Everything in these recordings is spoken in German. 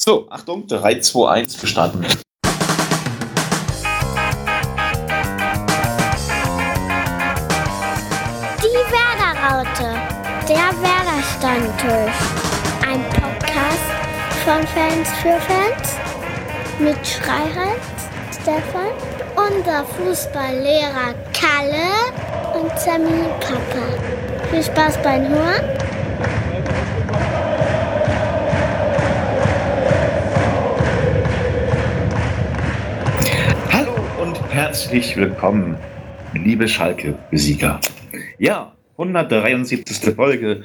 So, Achtung, 3, 2, 1, wir starten. Die Werderaute, der Werder-Stammtisch. Ein Podcast von Fans für Fans mit Schreihals, Stefan, unser Fußballlehrer Kalle und Sammy Papa. Viel Spaß beim Hören. Herzlich willkommen, liebe Schalke-Besieger. Ja, 173. Folge,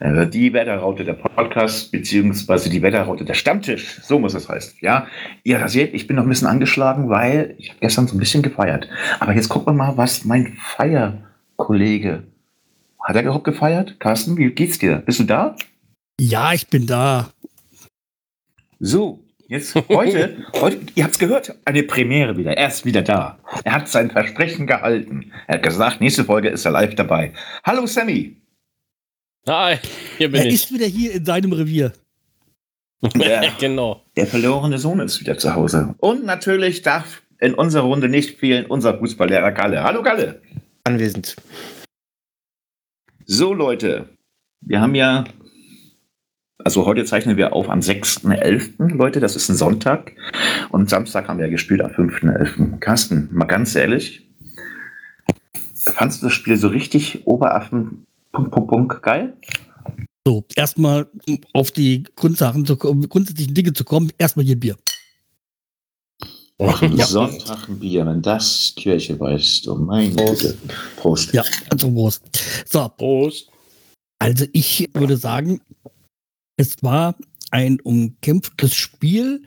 äh, die Wetterraute der Podcast, beziehungsweise die Wetterraute der Stammtisch, so muss es heißen. Ja, ihr seht, ich bin noch ein bisschen angeschlagen, weil ich habe gestern so ein bisschen gefeiert. Aber jetzt gucken wir mal, was mein Feierkollege, hat er überhaupt gefeiert? Carsten, wie geht's dir? Bist du da? Ja, ich bin da. So, jetzt heute, heute ihr habt es gehört, eine Premiere wieder. Er ist wieder da. Er hat sein Versprechen gehalten. Er hat gesagt, nächste Folge ist er live dabei. Hallo Sammy. Hi, hier bin Er ich. ist wieder hier in seinem Revier. Der, genau. der verlorene Sohn ist wieder zu Hause. Und natürlich darf in unserer Runde nicht fehlen unser Fußballlehrer Galle. Hallo Galle. Anwesend. So Leute, wir haben ja, also heute zeichnen wir auf am 6.11. Leute, das ist ein Sonntag. Und Samstag haben wir gespielt am 5.11. Carsten, mal ganz ehrlich, fandst du das Spiel so richtig Oberaffen, Punkt, Punkt, Punkt, geil? So, erstmal um auf die Grundsachen zu kommen, grundsätzlichen Dinge zu kommen, erstmal hier Bier. Ja. Sonntag ein Bier, wenn das Kirche weißt du, meine Güte. Prost. Ja, also Prost. So, Prost. also ich würde sagen, es war ein umkämpftes Spiel,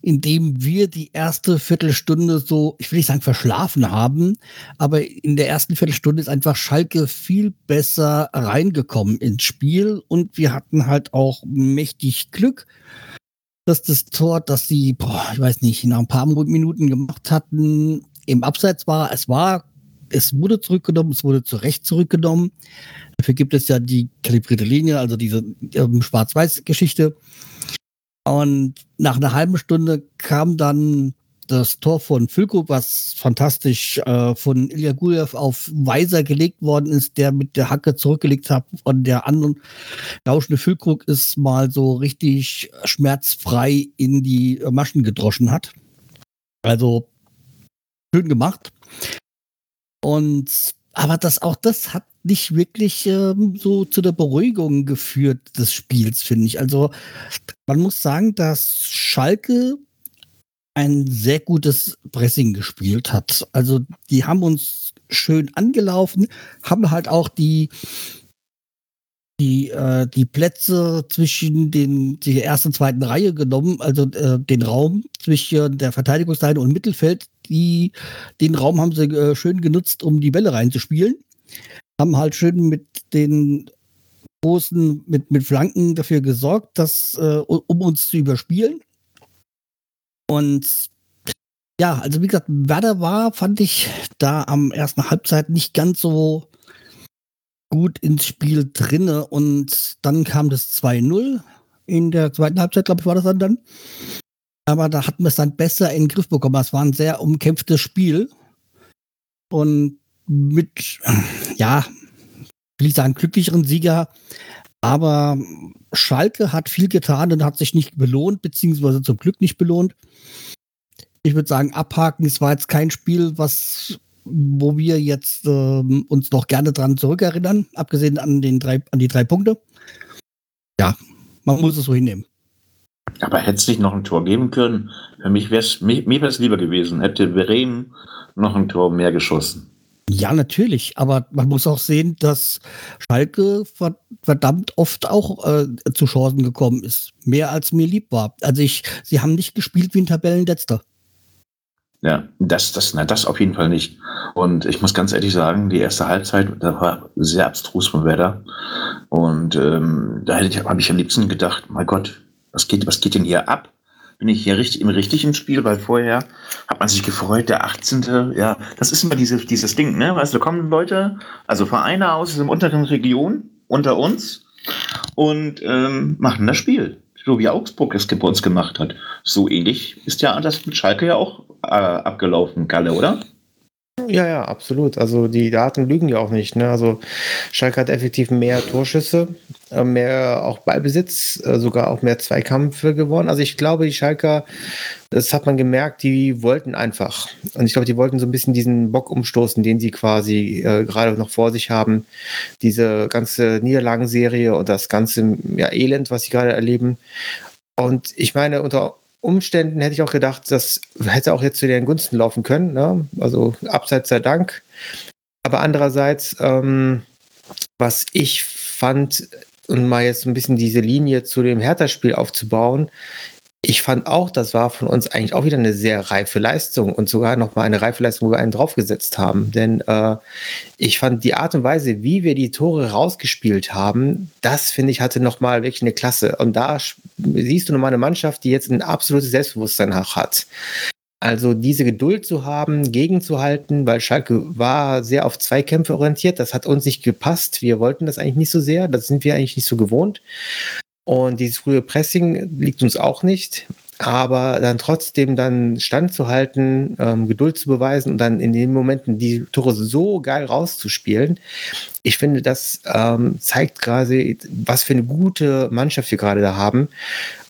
in dem wir die erste Viertelstunde so, ich will nicht sagen verschlafen haben, aber in der ersten Viertelstunde ist einfach Schalke viel besser reingekommen ins Spiel und wir hatten halt auch mächtig Glück, dass das Tor, das sie, boah, ich weiß nicht, nach ein paar Minuten gemacht hatten, im Abseits war. Es war, es wurde zurückgenommen, es wurde zurecht zurückgenommen. Dafür gibt es ja die kalibrierte Linie, also diese ähm, Schwarz-Weiß-Geschichte. Und nach einer halben Stunde kam dann das Tor von Füllkrug, was fantastisch äh, von Ilya Gulev auf Weiser gelegt worden ist, der mit der Hacke zurückgelegt hat. Und der anderen lauschende Füllkrug ist mal so richtig schmerzfrei in die Maschen gedroschen hat. Also schön gemacht. Und aber das auch das hat nicht wirklich ähm, so zu der Beruhigung geführt des Spiels, finde ich. Also man muss sagen, dass Schalke ein sehr gutes Pressing gespielt hat. Also die haben uns schön angelaufen, haben halt auch die die, äh, die Plätze zwischen den, die ersten und zweiten Reihe genommen, also äh, den Raum zwischen der Verteidigungsseite und Mittelfeld, die, den Raum haben sie äh, schön genutzt, um die Bälle reinzuspielen. Haben halt schön mit den großen, mit, mit Flanken dafür gesorgt, dass, äh, um uns zu überspielen. Und ja, also wie gesagt, Werder war, fand ich da am ersten Halbzeit nicht ganz so gut ins Spiel drinne und dann kam das 2-0 in der zweiten Halbzeit, glaube ich, war das dann dann. Aber da hatten wir es dann besser in den Griff bekommen. Es war ein sehr umkämpftes Spiel. Und mit, ja, will ich sagen, glücklicheren Sieger. Aber Schalke hat viel getan und hat sich nicht belohnt, beziehungsweise zum Glück nicht belohnt. Ich würde sagen, abhaken, es war jetzt kein Spiel, was wo wir jetzt ähm, uns noch gerne dran zurückerinnern, abgesehen an, den drei, an die drei Punkte. Ja, man muss es so hinnehmen. Aber hätte es nicht noch ein Tor geben können? Für mich wäre es mir, mir wär's lieber gewesen, hätte Bremen noch ein Tor mehr geschossen. Ja, natürlich, aber man muss auch sehen, dass Schalke verdammt oft auch äh, zu Chancen gekommen ist. Mehr als mir lieb war. Also ich, sie haben nicht gespielt wie ein Tabellenletzter. Ja, das, das, na, das auf jeden Fall nicht. Und ich muss ganz ehrlich sagen, die erste Halbzeit, da war sehr abstrus von Werder. Und ähm, da hätte ich, habe ich am liebsten gedacht, mein Gott, was geht, was geht denn hier ab? Bin ich hier richtig im richtigen Spiel, weil vorher hat man sich gefreut, der 18. Ja, das ist immer dieses, dieses Ding, ne? Weißt du, kommen Leute, also Vereine aus der unteren Region unter uns und ähm, machen das Spiel. so wie Augsburg es bei uns gemacht hat. So ähnlich ist ja das mit Schalke ja auch äh, abgelaufen, Galle, oder? Ja, ja, absolut. Also die Daten lügen ja auch nicht. Ne? Also Schalke hat effektiv mehr Torschüsse, äh, mehr auch Ballbesitz, äh, sogar auch mehr Zweikämpfe gewonnen. Also ich glaube, die Schalker, das hat man gemerkt, die wollten einfach. Und ich glaube, die wollten so ein bisschen diesen Bock umstoßen, den sie quasi äh, gerade noch vor sich haben. Diese ganze Niederlagenserie und das ganze ja, Elend, was sie gerade erleben. Und ich meine, unter Umständen hätte ich auch gedacht, das hätte auch jetzt zu den Gunsten laufen können. Ne? Also abseits sei Dank. Aber andererseits, ähm, was ich fand, und mal jetzt ein bisschen diese Linie zu dem Hertha-Spiel aufzubauen, ich fand auch, das war von uns eigentlich auch wieder eine sehr reife Leistung und sogar nochmal eine reife Leistung, wo wir einen draufgesetzt haben. Denn äh, ich fand die Art und Weise, wie wir die Tore rausgespielt haben, das finde ich hatte nochmal wirklich eine Klasse. Und da siehst du nochmal eine Mannschaft, die jetzt ein absolutes Selbstbewusstsein hat. Also diese Geduld zu haben, gegenzuhalten, weil Schalke war sehr auf Zweikämpfe orientiert. Das hat uns nicht gepasst. Wir wollten das eigentlich nicht so sehr. Das sind wir eigentlich nicht so gewohnt. Und dieses frühe Pressing liegt uns auch nicht. Aber dann trotzdem dann standzuhalten, ähm, Geduld zu beweisen und dann in den Momenten die Tore so geil rauszuspielen, ich finde, das ähm, zeigt gerade, was für eine gute Mannschaft wir gerade da haben.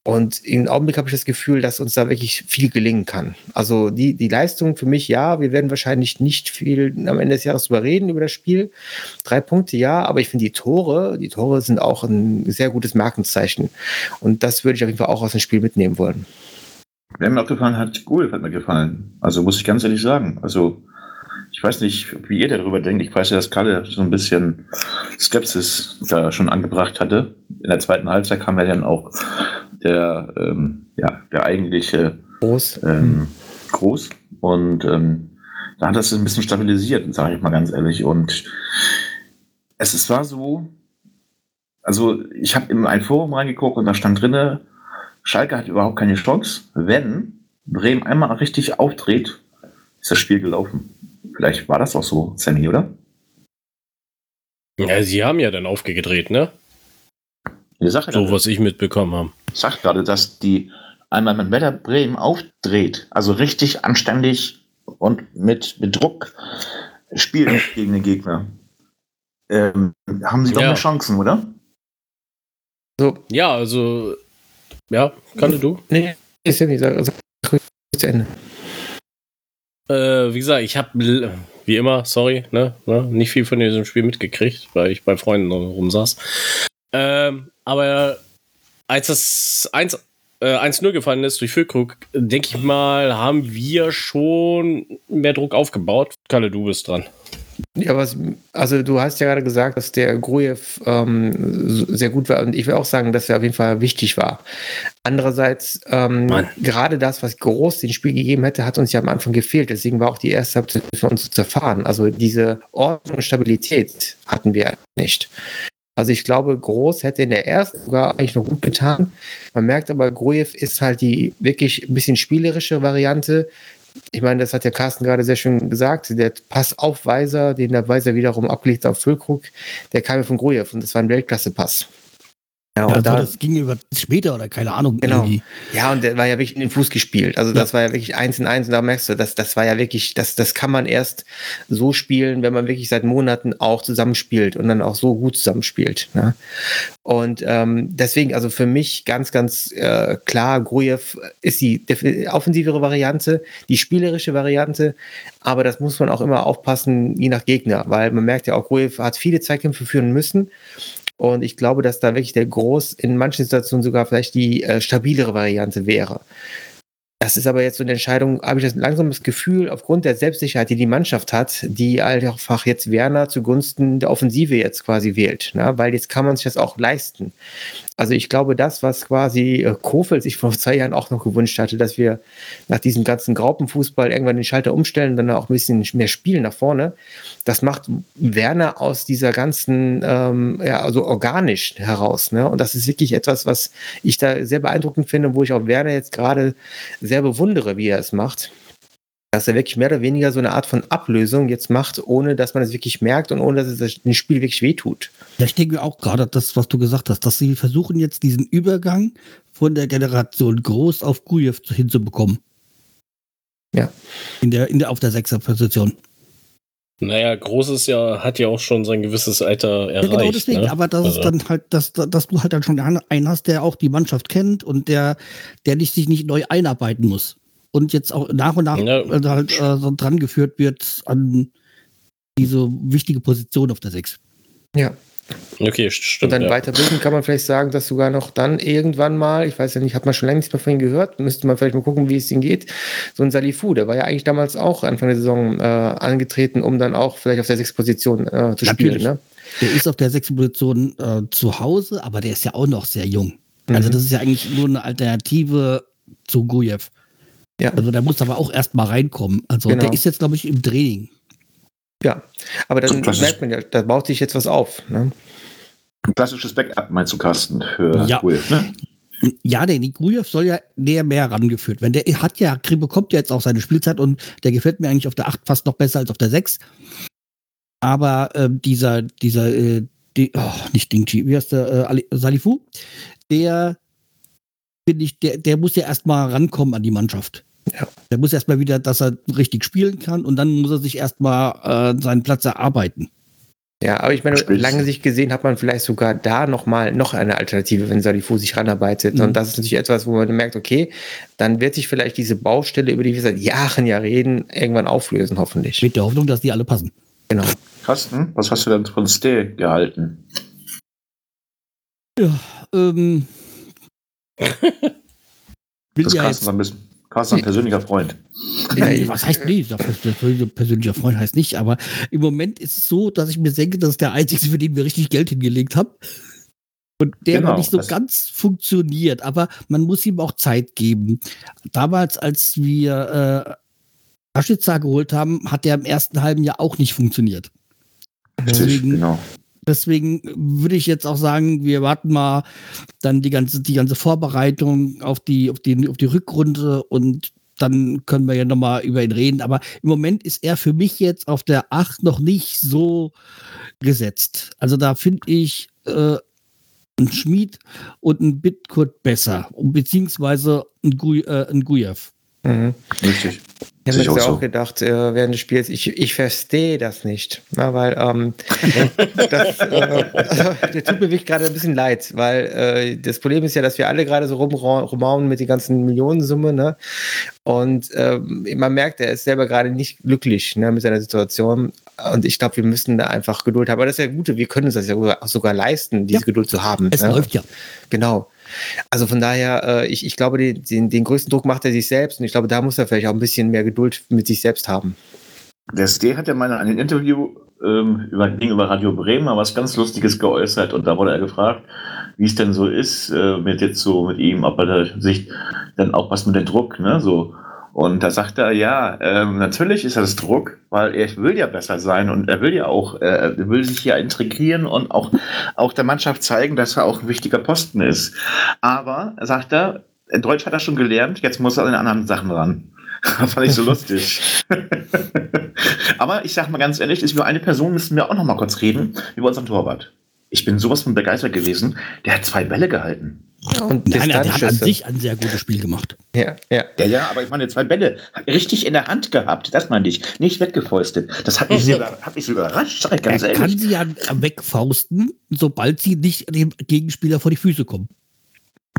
Und im Augenblick habe ich das Gefühl, dass uns da wirklich viel gelingen kann. Also die, die Leistung für mich, ja, wir werden wahrscheinlich nicht viel am Ende des Jahres überreden über das Spiel. Drei Punkte, ja, aber ich finde die Tore, die Tore sind auch ein sehr gutes Markenzeichen. Und das würde ich auf jeden Fall auch aus dem Spiel mitnehmen wollen. Wer mir auch gefallen hat, Gulf hat mir gefallen. Also muss ich ganz ehrlich sagen. Also ich weiß nicht, wie ihr darüber denkt. Ich weiß ja, dass Kalle so ein bisschen Skepsis da schon angebracht hatte. In der zweiten Halbzeit kam ja dann auch der, ähm, ja, der eigentliche Groß. Ähm, Groß. Und ähm, da hat das ein bisschen stabilisiert, sage ich mal ganz ehrlich. Und es, es war so, also ich habe in ein Forum reingeguckt und da stand drinne, Schalke hat überhaupt keine Chance. Wenn Bremen einmal richtig aufdreht, ist das Spiel gelaufen. Vielleicht war das auch so, Sammy, oder? Ja, sie haben ja dann aufgedreht, ne? Sache so, was ich mitbekommen habe. Ich sag gerade, dass die einmal mit Wetter Bremen aufdreht, also richtig anständig und mit, mit Druck spielt gegen den Gegner. Ähm, haben sie doch Ja. mehr Chancen, oder? So, Ja, also, ja, kannte du. nee, ist ja nicht, sag, sag ruhig zu Ende. Äh, wie gesagt, ich habe, wie immer, sorry, ne, ne, nicht viel von diesem Spiel mitgekriegt, weil ich bei Freunden rumsaß. Ähm, aber als das 1, äh, 1-0 gefallen ist durch Füllkrug, denke ich mal, haben wir schon mehr Druck aufgebaut. Kalle, du bist dran. Ja, was, also du hast ja gerade gesagt, dass der Grujew ähm, sehr gut war und ich will auch sagen, dass er auf jeden Fall wichtig war. Andererseits, ähm, gerade das, was Groß den Spiel gegeben hätte, hat uns ja am Anfang gefehlt. Deswegen war auch die erste Halbzeit für uns zu zerfahren. Also diese Ordnung und Stabilität hatten wir nicht. Also ich glaube, Groß hätte in der ersten sogar eigentlich noch gut getan. Man merkt aber, Grujew ist halt die wirklich ein bisschen spielerische Variante. Ich meine, das hat der Carsten gerade sehr schön gesagt. Der Passaufweiser, den der Weiser wiederum abgelegt hat auf Füllkrug, der kam ja von Grujew und das war ein Weltklasse-Pass. Ja, und Also da, das ging über später oder keine Ahnung. Genau. irgendwie. ja, und der war ja wirklich in den Fuß gespielt. Also das war ja wirklich eins in eins und da merkst du, das, das war ja wirklich, das, das kann man erst so spielen, wenn man wirklich seit Monaten auch zusammenspielt und dann auch so gut zusammenspielt. Ne? Und ähm, deswegen, also für mich ganz, ganz äh, klar, Grujew ist die offensivere Variante, die spielerische Variante, aber das muss man auch immer aufpassen, je nach Gegner, weil man merkt ja auch, Grujew hat viele Zweikämpfe führen müssen. Und ich glaube, dass da wirklich der Groß in manchen Situationen sogar vielleicht die äh, stabilere Variante wäre. Das ist aber jetzt so eine Entscheidung, habe ich das langsam das Gefühl, aufgrund der Selbstsicherheit, die die Mannschaft hat, die einfach jetzt Werner zugunsten der Offensive jetzt quasi wählt. Ne? Weil jetzt kann man sich das auch leisten. Also ich glaube, das, was quasi äh, Kofeld sich vor zwei Jahren auch noch gewünscht hatte, dass wir nach diesem ganzen Graupenfußball irgendwann den Schalter umstellen und dann auch ein bisschen mehr spielen nach vorne, das macht Werner aus dieser ganzen, ähm, ja, also organisch heraus. Ne? Und das ist wirklich etwas, was ich da sehr beeindruckend finde, wo ich auch Werner jetzt gerade sehr bewundere, wie er es macht. Dass er wirklich mehr oder weniger so eine Art von Ablösung jetzt macht, ohne dass man es wirklich merkt und ohne dass es das Spiel wirklich wehtut. Ja, ich denke auch gerade das, was du gesagt hast, dass sie versuchen jetzt diesen Übergang von der Generation Groß auf Gujev hinzubekommen. Ja. In der, in der, auf der Sechser-Position. Naja, Großes ja hat ja auch schon sein gewisses Alter erreicht. Ja, genau deswegen, ne? aber das Also- ist dann halt, dass, dass du halt dann schon einen hast, der auch die Mannschaft kennt und der, der nicht, sich nicht neu einarbeiten muss. Und jetzt auch nach und nach Ja. äh, halt äh, so dran geführt wird an diese wichtige Position auf der Sechs. Ja. Okay, Und stimmt. dann ja. weiterbilden kann man vielleicht sagen, dass sogar noch dann irgendwann mal, ich weiß ja nicht, hat man schon längst nichts mehr von ihm gehört, müsste man vielleicht mal gucken, wie es ihm geht. So ein Salifu, der war ja eigentlich damals auch Anfang der Saison äh, angetreten, um dann auch vielleicht auf der Sechs-Position äh, zu spielen. Natürlich. Ne? Der ist auf der sechsten Position äh, zu Hause, aber der ist ja auch noch sehr jung. Also Mhm. das ist ja eigentlich nur eine Alternative zu Gujev. Ja. Also der muss aber auch erst mal reinkommen. Also Genau. der ist jetzt, glaube ich, im Training. Ja, aber dann So merkt man ja, da baut sich jetzt was auf. Ne? Ein klassisches Backup, meinst du, Carsten, für Ja. Will, ne? Ja, der Nikujev soll ja näher mehr rangeführt werden. Der hat ja, bekommt ja jetzt auch seine Spielzeit und der gefällt mir eigentlich auf der 8 fast noch besser als auf der 6. Aber ähm, dieser, dieser, äh, die, oh, nicht Dingchi, wie heißt der, äh, Ali- Salifu, der, finde ich, der, der muss ja erstmal rankommen an die Mannschaft. Ja. Der muss erstmal wieder, dass er richtig spielen kann und dann muss er sich erstmal äh, seinen Platz erarbeiten. Ja, aber ich meine, lange Sicht gesehen hat man vielleicht sogar da nochmal noch eine Alternative, wenn Salifu sich ranarbeitet. Mhm. Und das ist natürlich etwas, wo man merkt, okay, dann wird sich vielleicht diese Baustelle, über die wir seit Jahren ja reden, irgendwann auflösen, hoffentlich. Mit der Hoffnung, dass die alle passen. Genau. Carsten, was hast du denn von Stay gehalten? Ähm, will Das ja Carsten, jetzt ein bisschen, Carsten ist ein persönlicher Freund. Ja, Nee, was heißt nee? Persönlicher Freund heißt nicht, aber im Moment ist es so, dass ich mir denke, das ist der einzige, für den wir richtig Geld hingelegt haben. Und der Genau, noch nicht so ganz funktioniert, aber man muss ihm auch Zeit geben. Damals, als wir äh, Aschitzer geholt haben, hat der im ersten halben Jahr auch nicht funktioniert. Deswegen- genau. Deswegen würde ich jetzt auch sagen, wir warten mal dann die ganze, die ganze Vorbereitung auf die, auf die, auf die Rückrunde und dann können wir ja nochmal über ihn reden. Aber im Moment ist er für mich jetzt auf der 8 noch nicht so gesetzt. Also da finde ich äh, ein Schmied und ein Bitkurt besser. Beziehungsweise ein, Guy, äh, ein Gujev. Mhm. Richtig. Ich habe jetzt auch ja auch so. gedacht, äh, während des Spiels, ich, ich verstehe das nicht. Na, weil ähm, das, äh, also, der tut mir wirklich gerade ein bisschen leid, weil äh, das Problem ist ja, dass wir alle gerade so rumra- rumhauen mit den ganzen Millionensummen. Ne? Und ähm, man merkt, er ist selber gerade nicht glücklich ne, mit seiner Situation. Und ich glaube, wir müssen da einfach Geduld haben. Aber das ist ja gut, wir können uns das ja sogar- sogar leisten, diese Ja. Geduld zu haben. Es ne? läuft ja. Genau. Also von daher, äh, ich, ich glaube, den, den, den größten Druck macht er sich selbst und ich glaube, da muss er vielleicht auch ein bisschen mehr Geduld mit sich selbst haben. Der Stay hat ja mal in einem Interview ähm, über, gegenüber Radio Bremen mal was ganz Lustiges geäußert und da wurde er gefragt, wie es denn so ist, äh, mit jetzt so mit ihm, ob er da sich dann auch was mit dem Druck, ne, so. Und da sagt er, ja, ähm, natürlich ist das Druck, weil er will ja besser sein und er will ja auch, äh, er will sich ja integrieren und auch, auch der Mannschaft zeigen, dass er auch ein wichtiger Posten ist. Aber, sagt er, Deutsch hat er schon gelernt, jetzt muss er an den anderen Sachen ran. Das fand ich so lustig. Aber ich sag mal ganz ehrlich, ist über eine Person müssen wir auch noch mal kurz reden, über unseren Torwart. Ich bin sowas von begeistert gewesen. Der hat zwei Bälle gehalten. Und Nein, der hat an sich ein sehr gutes Spiel gemacht. Ja, ja. Ja, ja, aber ich meine, zwei Bälle richtig in der Hand gehabt. Das meinte ich. Nicht weggefäustet. Das hat mich, so, hat mich so überrascht, sag ich ganz er kann ehrlich. sie ja wegfausten, sobald sie nicht dem Gegenspieler vor die Füße kommen.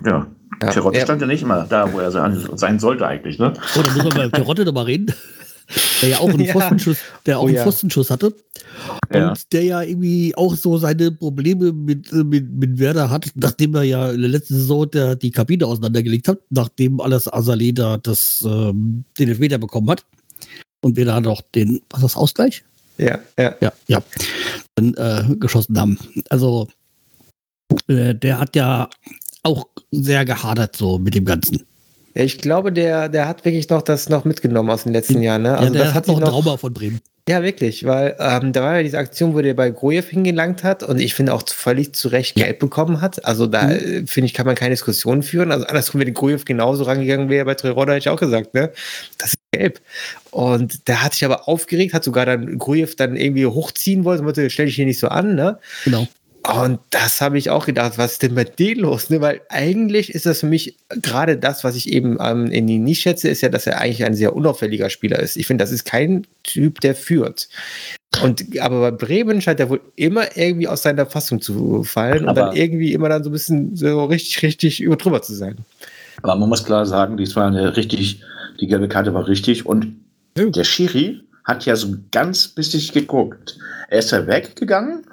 Ja. Ja. Terodde Ja. stand ja nicht immer da, wo er sein, sein sollte eigentlich, ne? Oh, da muss man bei Terodde nochmal reden. Der ja auch einen Ja. Pfostenschuss, der auch Oh einen ja. Pfostenschuss hatte. Ja. Und der ja irgendwie auch so seine Probleme mit, äh, mit, mit Werder hat, nachdem er ja in der letzten Saison der, die Kabine auseinandergelegt hat, nachdem alles Azaleh da das, ähm, den Elfmeter bekommen hat. Und wir da noch den, was ist das, Ausgleich? Ja, ja. Ja, ja. Dann äh, geschossen haben. Also, äh, der hat ja auch sehr gehadert so mit dem Ganzen. Ja, ich glaube, der, der hat wirklich noch das noch mitgenommen aus den letzten Jahren. Ne? ja, Also der das hat noch ein Trauma von Bremen. Ja, wirklich, weil ähm, da war ja diese Aktion, wo der bei Grojew hingelangt hat und ich finde auch völlig zu Recht Ja. Geld bekommen hat. Also da Mhm. äh, finde ich, kann man keine Diskussion führen. Also andersrum, wenn Grojew genauso rangegangen wäre bei Trerodda, hätte ich auch gesagt, ne? Das ist gelb. Und der hat sich aber aufgeregt, hat sogar dann Grujew dann irgendwie hochziehen wollen, wollte, stell dich hier nicht so an, ne? Genau. Und das habe ich auch gedacht, was ist denn mit denen los? Ne? Weil eigentlich ist das für mich gerade das, was ich eben ähm, in die nicht schätze, ist ja, dass er eigentlich ein sehr unauffälliger Spieler ist. Ich finde, das ist kein Typ, der führt. Und aber bei Bremen scheint er wohl immer irgendwie aus seiner Fassung zu fallen und Aber- dann irgendwie immer dann so ein bisschen so richtig, richtig überdrüber zu sein. Aber man muss klar sagen, dies war eine richtig, die gelbe Karte war richtig und Ja. der Schiri hat ja so ganz bissig geguckt. Er ist ja weggegangen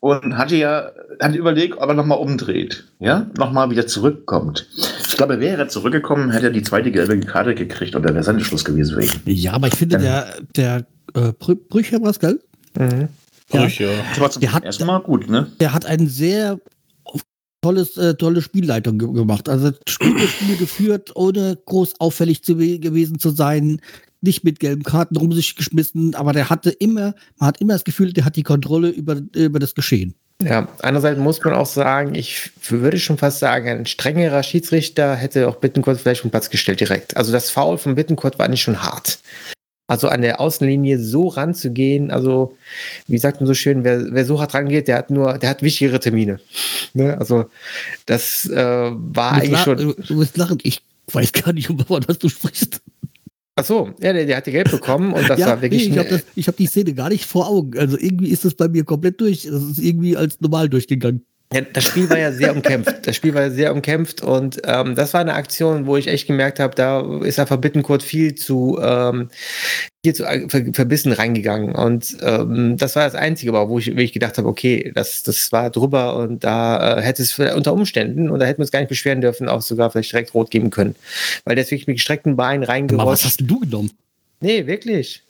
und hatte ja hat überlegt, ob er nochmal umdreht, ja, nochmal wieder zurückkommt. Ich glaube, wäre er zurückgekommen, hätte er die zweite gelbe Karte gekriegt und dann wäre sein Schluss gewesen ihn. Ja, aber ich finde, der, der äh, Brü Brücher war es, gell? Mhm. Ja. Brüche. Trotzdem Der hat- erstmal gut, ne? Der hat ein sehr tolles, äh, tolle Spielleitung ge gemacht. Also Spiele, Spiele geführt, ohne groß auffällig zu, gewesen zu sein, nicht mit gelben Karten rum sich geschmissen, aber der hatte immer, man hat immer das Gefühl, der hat die Kontrolle über, über das Geschehen. Ja, andererseits muss man auch sagen, ich würde schon fast sagen, ein strengerer Schiedsrichter hätte auch Bittencourt vielleicht vom Platz gestellt direkt. Also das Foul von Bittencourt war nicht schon hart. Also an der Außenlinie so ranzugehen, also wie sagt man so schön, wer, wer so hart rangeht, der hat nur, der hat wichtigere Termine. Ne? Also das äh, war eigentlich schon. Du musst lachen, ich weiß gar nicht, um was du sprichst. Ach so, ja, der, der hat die Gelb bekommen und das ja, war wirklich. nee, ich habe hab die Szene gar nicht vor Augen. Also irgendwie ist das bei mir komplett durch. Das ist irgendwie als normal durchgegangen. Ja, das Spiel war ja sehr umkämpft. Das Spiel war ja sehr umkämpft und ähm, das war eine Aktion, wo ich echt gemerkt habe, da ist einfach Bittenkurt viel zu, ähm, viel zu äh, ver verbissen reingegangen. Und ähm, das war das Einzige, wo ich, wo ich gedacht habe, okay, das, das war drüber und da äh, hätte es unter Umständen, und da hätten wir uns gar nicht beschweren dürfen, auch sogar vielleicht direkt rot geben können. Weil der ist wirklich mit gestreckten Beinen Aber was reingerutscht. hast du genommen? Nee, wirklich.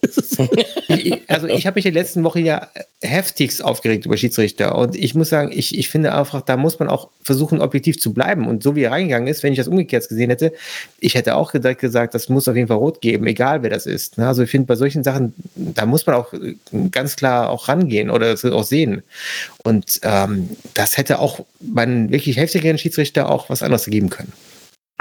ich, also ich habe mich in der letzten Woche ja heftigst aufgeregt über Schiedsrichter. Und ich muss sagen, ich, ich finde einfach, da muss man auch versuchen, objektiv zu bleiben. Und so wie er reingegangen ist, wenn ich das umgekehrt gesehen hätte, ich hätte auch gesagt, gesagt das muss auf jeden Fall rot geben, egal wer das ist. ne? Also ich finde, bei solchen Sachen, da muss man auch äh, ganz klar auch rangehen oder es auch sehen. Und ähm, das hätte auch bei einem wirklich heftigeren Schiedsrichter auch was anderes geben können.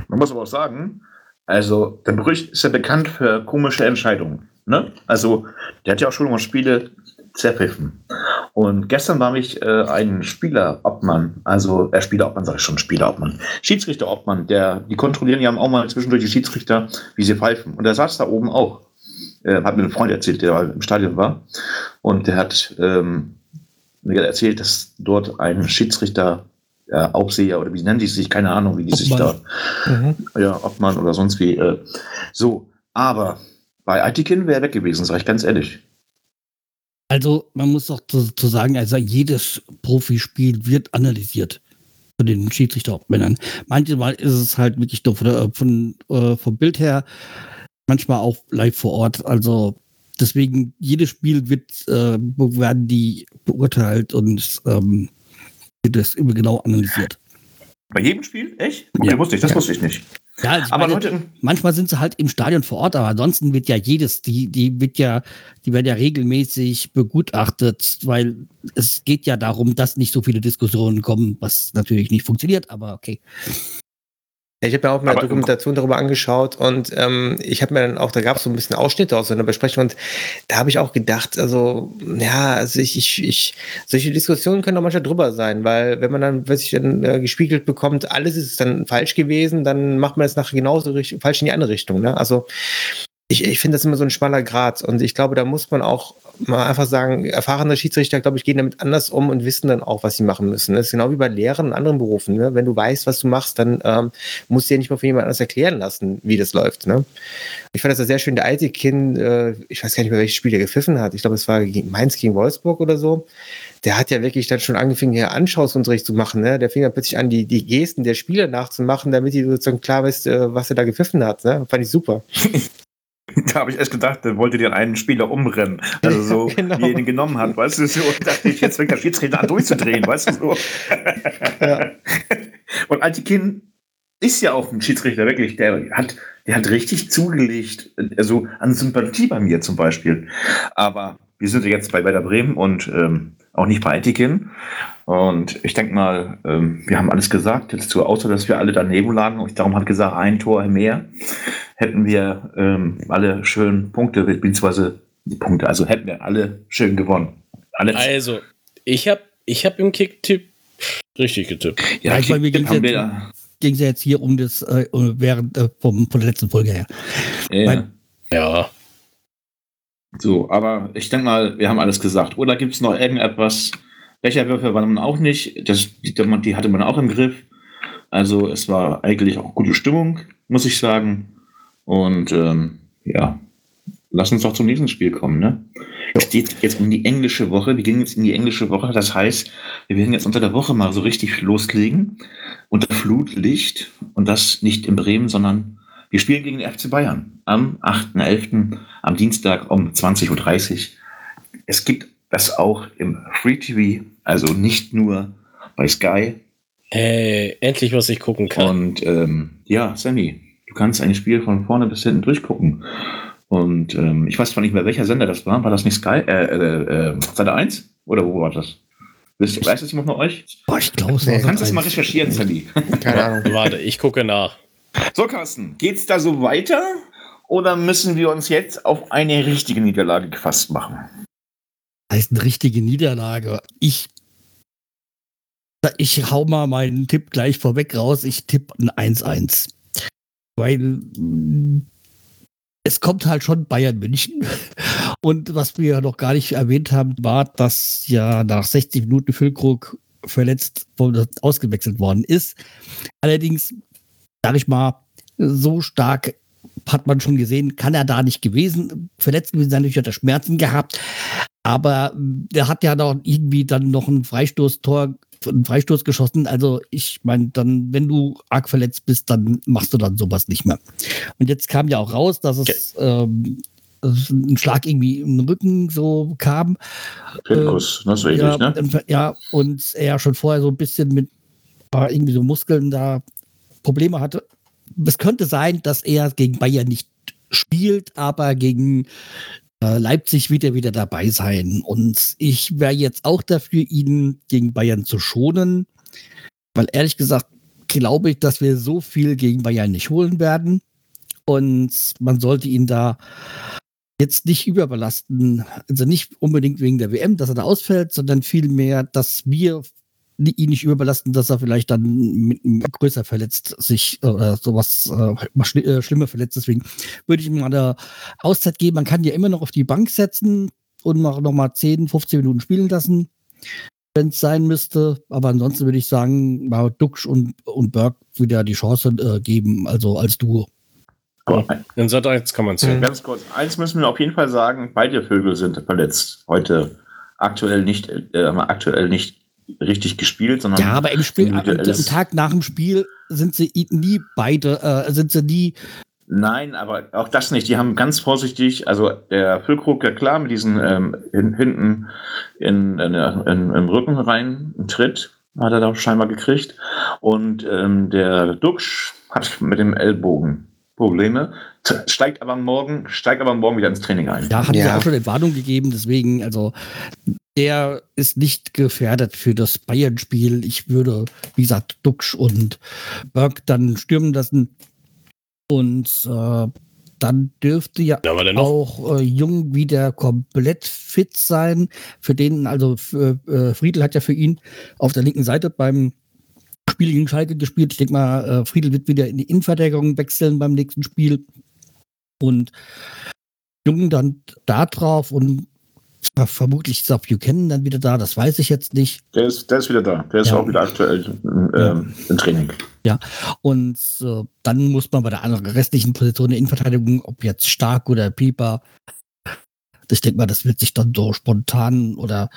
Man muss aber auch sagen, also der Brüch ist ja bekannt für komische Entscheidungen. Ne? Also der hat ja auch schon mal Spiele zerpfiffen. Und gestern war mich äh, ein Spielerobmann, also äh, Spielerobmann sage ich schon, Spielerobmann, Schiedsrichterobmann, der, die kontrollieren ja auch mal zwischendurch die Schiedsrichter, wie sie pfeifen. Und der saß da oben auch. Äh, hat mir ein Freund erzählt, der im Stadion war. Und der hat ähm, mir erzählt, dass dort ein Schiedsrichter, äh, Aufseher oder wie nennen die sich, keine Ahnung, wie die sich da Obmann. ja, Obmann oder sonst wie. Äh, so, aber bei Aitikin wäre er weg gewesen, sage ich ganz ehrlich. Also, man muss doch zu, zu sagen, also jedes Profispiel wird analysiert von den Schiedsrichtermännern. Manchmal ist es halt wirklich nur von, der- von, äh, vom Bild her, manchmal auch live vor Ort. Also deswegen, jedes Spiel wird, äh, werden die beurteilt und ähm, das immer genau analysiert. Bei jedem Spiel? Echt? Okay, Ja. wusste ich, das Ja. wusste ich nicht. Ja, also ich Aber meine, Leute, manchmal sind sie halt im Stadion vor Ort, aber ansonsten wird ja jedes, die, die wird ja, die werden ja regelmäßig begutachtet, weil es geht ja darum, dass nicht so viele Diskussionen kommen, was natürlich nicht funktioniert, aber okay. Ich habe mir auch mal Aber- Dokumentation darüber angeschaut und ähm, ich habe mir dann auch, da gab es so ein bisschen Ausschnitte aus so einer Besprechung und da habe ich auch gedacht, also ja, also ich, ich, ich, solche Diskussionen können auch manchmal drüber sein, weil wenn man dann plötzlich dann äh, gespiegelt bekommt, alles ist dann falsch gewesen, dann macht man es nachher genauso richtig, falsch in die andere Richtung. Ne? Also ich, ich finde das immer so ein schmaler Grad und ich glaube, da muss man auch mal einfach sagen, erfahrene Schiedsrichter, glaube ich, gehen damit anders um und wissen dann auch, was sie machen müssen. Das ist genau wie bei Lehrern und anderen Berufen. Ne? Wenn du weißt, was du machst, dann ähm, musst du dir nicht mal von jemand anders erklären lassen, wie das läuft. Ne? Ich fand das sehr schön, der alte Kind, äh, ich weiß gar nicht mehr, welches Spiel er gepfiffen hat. Ich glaube, es war gegen Mainz gegen Wolfsburg oder so. Der hat ja wirklich dann schon angefangen, hier Anschauungsunterricht zu machen. Ne? Der fing dann plötzlich an, die, die Gesten der Spieler nachzumachen, damit die sozusagen klar wisst, äh, was er da gepfiffen hat. Ne? Fand ich super. da habe ich erst gedacht, der wollte dir einen Spieler umrennen. Also so, Genau. wie er ihn genommen hat, weißt du, so und dachte ich, jetzt fängt der Schiedsrichter an durchzudrehen, weißt du so. Ja. Und Aitikin ist ja auch ein Schiedsrichter, wirklich, der hat, der hat richtig zugelegt, also an Sympathie bei mir zum Beispiel. Aber wir sind ja jetzt bei Werder Bremen und ähm, auch nicht bei Aitikin. Und ich denke mal, ähm, wir haben alles gesagt dazu, außer dass wir alle daneben lagen. Und darum hat gesagt, ein Tor mehr hätten wir ähm, alle schön Punkte, beziehungsweise die Punkte, also hätten wir alle schön gewonnen. Alle Also, ich habe ich hab im Kick-Tipp richtig getippt. Ja, ich meine, mir jetzt- Ging es ja jetzt hier um das, äh, während äh, vom, von der letzten Folge her. ja. Mein- Ja. So, aber ich denke mal, wir haben alles gesagt. Oder gibt es noch irgendetwas? Becherwürfe waren man auch nicht. Das, die, die hatte man auch im Griff. Also es war eigentlich auch gute Stimmung, muss ich sagen. Und ähm, ja, lass uns doch zum nächsten Spiel kommen. Ne? Es geht jetzt um die englische Woche. Wir gehen jetzt in die englische Woche. Das heißt, wir werden jetzt unter der Woche mal so richtig loslegen. Unter Flutlicht. Und das nicht in Bremen, sondern wir spielen gegen den FC Bayern am 8.11. am Dienstag um 20.30 Uhr. Es gibt das auch im Free TV, also nicht nur bei Sky. Hey, endlich was ich gucken kann. Und ähm, ja, Sammy, du kannst ein Spiel von vorne bis hinten durchgucken. Und ähm, ich weiß zwar nicht mehr, welcher Sender das war. War das nicht Sky? Äh, äh, äh, Seite 1? Oder wo war das? Wisst, weiß das jemand von euch? Boah, ich glaube, es Nee, Kannst du das mal recherchieren, Sammy? Keine Ahnung. Warte, ich gucke nach. So, Carsten, geht's da so weiter? Oder müssen wir uns jetzt auf eine richtige Niederlage gefasst machen? Heißt eine richtige Niederlage. Ich, ich hau mal meinen Tipp gleich vorweg raus. Ich tippe ein 1-1. Weil es kommt halt schon Bayern München. Und was wir noch gar nicht erwähnt haben, war, dass ja nach 60 Minuten Füllkrug verletzt ausgewechselt worden ist. Allerdings, sag ich mal, so stark hat man schon gesehen, kann er da nicht gewesen, verletzt gewesen sein, natürlich hat er Schmerzen gehabt. Aber mh, der hat ja noch irgendwie dann noch ein Freistoßtor, einen Freistoß geschossen. Also ich meine, dann, wenn du arg verletzt bist, dann machst du dann sowas nicht mehr. Und jetzt kam ja auch raus, dass es ähm, dass es ein Schlag irgendwie im Rücken so kam. Pinkus, das ist Ja, ne? und- ja, und er schon vorher so ein bisschen mit äh, irgendwie so Muskeln da Probleme hatte. Es könnte sein, dass er gegen Bayern nicht spielt, aber gegen äh, Leipzig wird er wieder dabei sein. Und ich wäre jetzt auch dafür, ihn gegen Bayern zu schonen, weil ehrlich gesagt glaube ich, dass wir so viel gegen Bayern nicht holen werden. Und man sollte ihn da jetzt nicht überbelasten. Also nicht unbedingt wegen der WM, dass er da ausfällt, sondern vielmehr, dass wir ihn nicht überbelasten, dass er vielleicht dann mit, mit größer verletzt sich oder sowas äh, mal schli äh, schlimmer verletzt. Deswegen würde ich ihm mal eine Auszeit geben. Man kann ja immer noch auf die Bank setzen und noch, noch mal 10, 15 Minuten spielen lassen, wenn es sein müsste. Aber ansonsten würde ich sagen, mal Duxch und, und Berg wieder die Chance äh, geben, also als Duo. In Sat 1 kann man es sehen. Ganz kurz, eins müssen wir auf jeden Fall sagen, beide Vögel sind verletzt. Heute aktuell nicht, äh, aktuell nicht richtig gespielt, sondern Ja, aber im Spiel, am, am Tag nach dem Spiel sind sie nie beide, äh, sind sie nie Nein, aber auch das nicht. Die haben ganz vorsichtig, also der Füllkrug, ja klar, mit diesen ähm, hin, hinten in, in, in, im Rücken rein, einen Tritt hat er da scheinbar gekriegt. Und ähm, der Duxch hat mit dem Ellbogen Probleme, steigt aber morgen, steigt aber morgen wieder ins Training ein. Ja, hat ja. Ja. auch schon Entwarnung gegeben, deswegen, also der ist nicht gefährdet für das Bayern-Spiel. Ich würde, wie gesagt, Duxch und Berg dann stürmen lassen. Und äh, dann dürfte ja auch äh, Jung wieder komplett fit sein. Für den, also für, äh, Friedel hat ja für ihn auf der linken Seite beim Spiel gegen Schalke gespielt. Ich denke mal, äh, Friedel wird wieder in die Innenverteidigung wechseln beim nächsten Spiel. Und Jung dann da drauf und ver- vermutlich ist auch Buchanan dann wieder da, das weiß ich jetzt nicht. Der ist, der ist wieder da. Der ist Ja. auch wieder aktuell ähm, im Training. Und äh, dann muss man bei der anderen restlichen Position der Innenverteidigung, ob jetzt Stark oder Pieper, ich denke mal, das wird sich dann so spontan oder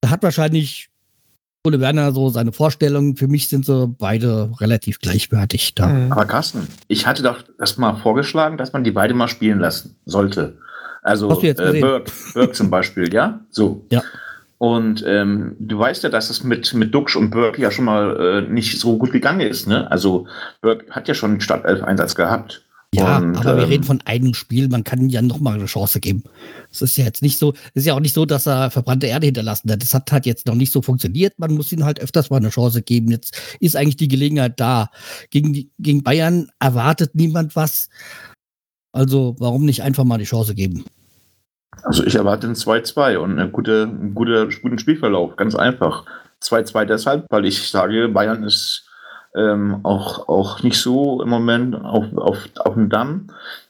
da hat wahrscheinlich Ole Werner so seine Vorstellungen. Für mich sind sie beide relativ gleichwertig da. Mhm. Aber Carsten, ich hatte doch das mal vorgeschlagen, dass man die beide mal spielen lassen sollte. Also Hast du jetzt äh? Burke, Burke zum Beispiel, ja? So. Ja. Und ähm, du weißt ja, dass es mit, mit Duxch und Burke ja schon mal äh, nicht so gut gegangen ist, ne? Also Burke hat ja schon einen Startelf-Einsatz gehabt. Ja, Und, aber wir ähm, reden von einem Spiel, man kann ihm ja noch mal eine Chance geben. Es ist ja jetzt nicht so, es ist ja auch nicht so, dass er verbrannte Erde hinterlassen hat. Das hat halt jetzt noch nicht so funktioniert. Man muss ihm halt öfters mal eine Chance geben. Jetzt ist eigentlich die Gelegenheit da. Gegen, die, gegen Bayern erwartet niemand was. Also warum nicht einfach mal die Chance geben? Also ich erwarte ein 2-2 und einen gute, einen gute, guten Spielverlauf, ganz einfach. 2-2 deshalb, weil ich sage, Bayern ist ähm, auch, auch nicht so im Moment auf, auf, auf dem Damm.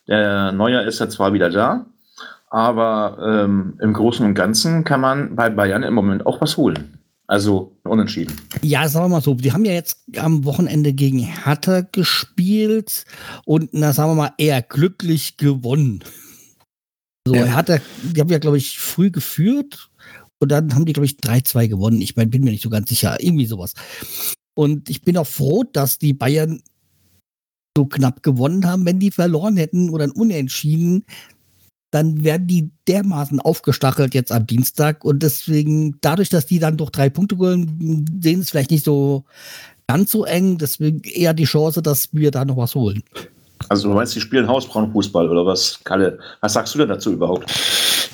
Der Neuer ist ja zwar wieder da, aber ähm, im Großen und Ganzen kann man bei Bayern im Moment auch was holen. Also unentschieden. Ja, sagen wir mal so, die haben ja jetzt am Wochenende gegen Hertha gespielt und na, sagen wir mal, eher glücklich gewonnen. So, ja. Hertha, die haben ja, glaube ich, früh geführt und dann haben die, glaube ich, 3-2 gewonnen. Ich mein, bin mir nicht so ganz sicher, irgendwie sowas. Und ich bin auch froh, dass die Bayern so knapp gewonnen haben. Wenn die verloren hätten oder ein Unentschieden, dann werden die dermaßen aufgestachelt jetzt am Dienstag. Und deswegen, dadurch, dass die dann doch drei Punkte holen, sehen es vielleicht nicht so ganz so eng. Deswegen eher die Chance, dass wir da noch was holen. Also du meinst, die spielen Hausfrauenfußball oder was, Kalle? Was sagst du denn dazu überhaupt?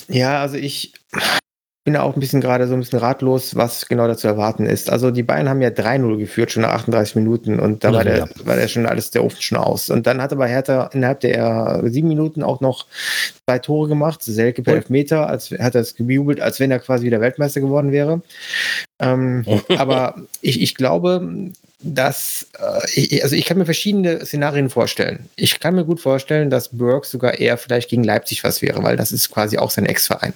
Ja, also ich bin da auch ein bisschen gerade so ein bisschen ratlos, was genau dazu erwarten ist. Also die Bayern haben ja 3-0 geführt, schon nach 38 Minuten und da war der, war der schon alles der Ofen schon aus. Und dann hat aber Hertha innerhalb der sieben Minuten auch noch zwei Tore gemacht, Selke per Elfmeter, als hat er es gejubelt, als wenn er quasi wieder Weltmeister geworden wäre. Ähm, aber ich, ich glaube, dass, äh, ich, also ich kann mir verschiedene Szenarien vorstellen. Ich kann mir gut vorstellen, dass Burke sogar eher vielleicht gegen Leipzig was wäre, weil das ist quasi auch sein Ex-Verein.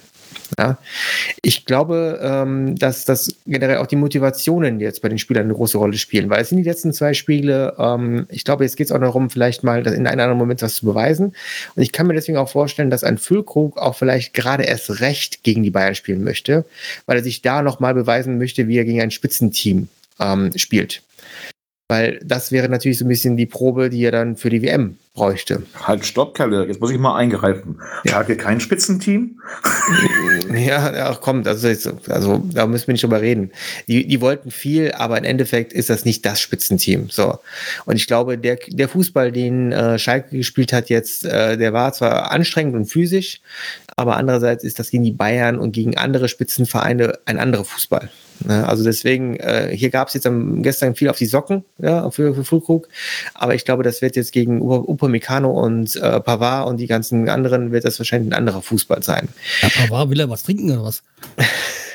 Ja. Ich glaube, ähm, dass das generell auch die Motivationen jetzt bei den Spielern eine große Rolle spielen, weil es sind die letzten zwei Spiele, ähm, ich glaube, jetzt geht es auch darum, vielleicht mal in einem anderen Moment was zu beweisen. Und ich kann mir deswegen auch vorstellen, dass ein Füllkrug auch vielleicht gerade erst recht gegen die Bayern spielen möchte, weil er sich da nochmal beweisen möchte, wie er gegen ein Spitzenteam ähm, spielt. Weil das wäre natürlich so ein bisschen die Probe, die er dann für die WM bräuchte. Halt, stopp, Kalle, jetzt muss ich mal eingreifen. Ja. Hat ihr kein Spitzenteam? ja, ja, kommt, also, also da müssen wir nicht drüber reden. Die, die wollten viel, aber im Endeffekt ist das nicht das Spitzenteam. So. Und ich glaube, der, der Fußball, den äh, Schalke gespielt hat jetzt, äh, der war zwar anstrengend und physisch, aber andererseits ist das gegen die Bayern und gegen andere Spitzenvereine ein anderer Fußball. Ne? Also deswegen, äh, hier gab es jetzt am, gestern viel auf die Socken ja, für, für Fulkrug, aber ich glaube, das wird jetzt gegen Upamecano und äh, Pavard und die ganzen anderen, wird das wahrscheinlich ein anderer Fußball sein. Ja, Pavard will er was trinken oder was?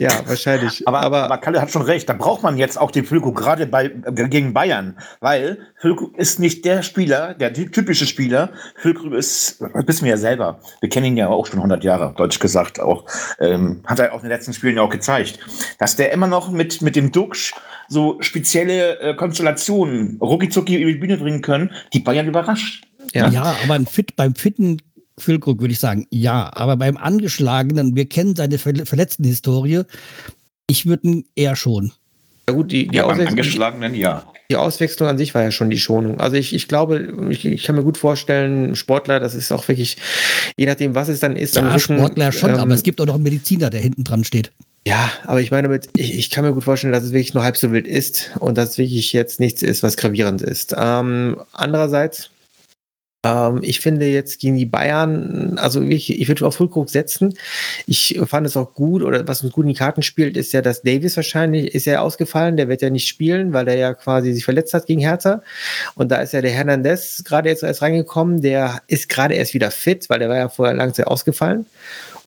Ja, wahrscheinlich. aber, aber, aber Kalle hat schon recht. Da braucht man jetzt auch den Füllkrug, gerade bei, äh, gegen Bayern. Weil Füllkrug ist nicht der Spieler, der typische Spieler. Füllkrug ist, das wissen wir ja selber. Wir kennen ihn ja auch schon 100 Jahre, deutsch gesagt. Auch, ähm, hat er auch in den letzten Spielen ja auch gezeigt. Dass der immer noch mit, mit dem Duxch so spezielle äh, Konstellationen rucki über die Bühne bringen können, die Bayern überrascht. Ja, ja aber ein Fit, beim Fitten Füllkrug würde ich sagen, ja. Aber beim Angeschlagenen, wir kennen seine verletzten Historie, ich würde ihn eher schon. Ja gut, die, die ja, beim Angeschlagenen, ja. Die Auswechslung an sich war ja schon die Schonung. Also ich, ich glaube, ich, ich kann mir gut vorstellen, Sportler, das ist auch wirklich, je nachdem, was es dann ist. Ja, Sportler schon, ähm, aber es gibt auch noch einen Mediziner, der hinten dran steht. Ja, aber ich meine mit, ich, ich, kann mir gut vorstellen, dass es wirklich nur halb so wild ist und dass es wirklich jetzt nichts ist, was gravierend ist. Ähm, andererseits, ähm, ich finde jetzt gegen die Bayern, also ich, ich würde auf Füllkrug setzen. Ich fand es auch gut, oder was uns gut in die Karten spielt, ist ja, dass Davis wahrscheinlich, ist ja ausgefallen, der wird ja nicht spielen, weil er ja quasi sich verletzt hat gegen Hertha. Und da ist ja der Hernandez gerade jetzt erst reingekommen, der ist gerade erst wieder fit, weil der war ja vorher langsam ausgefallen.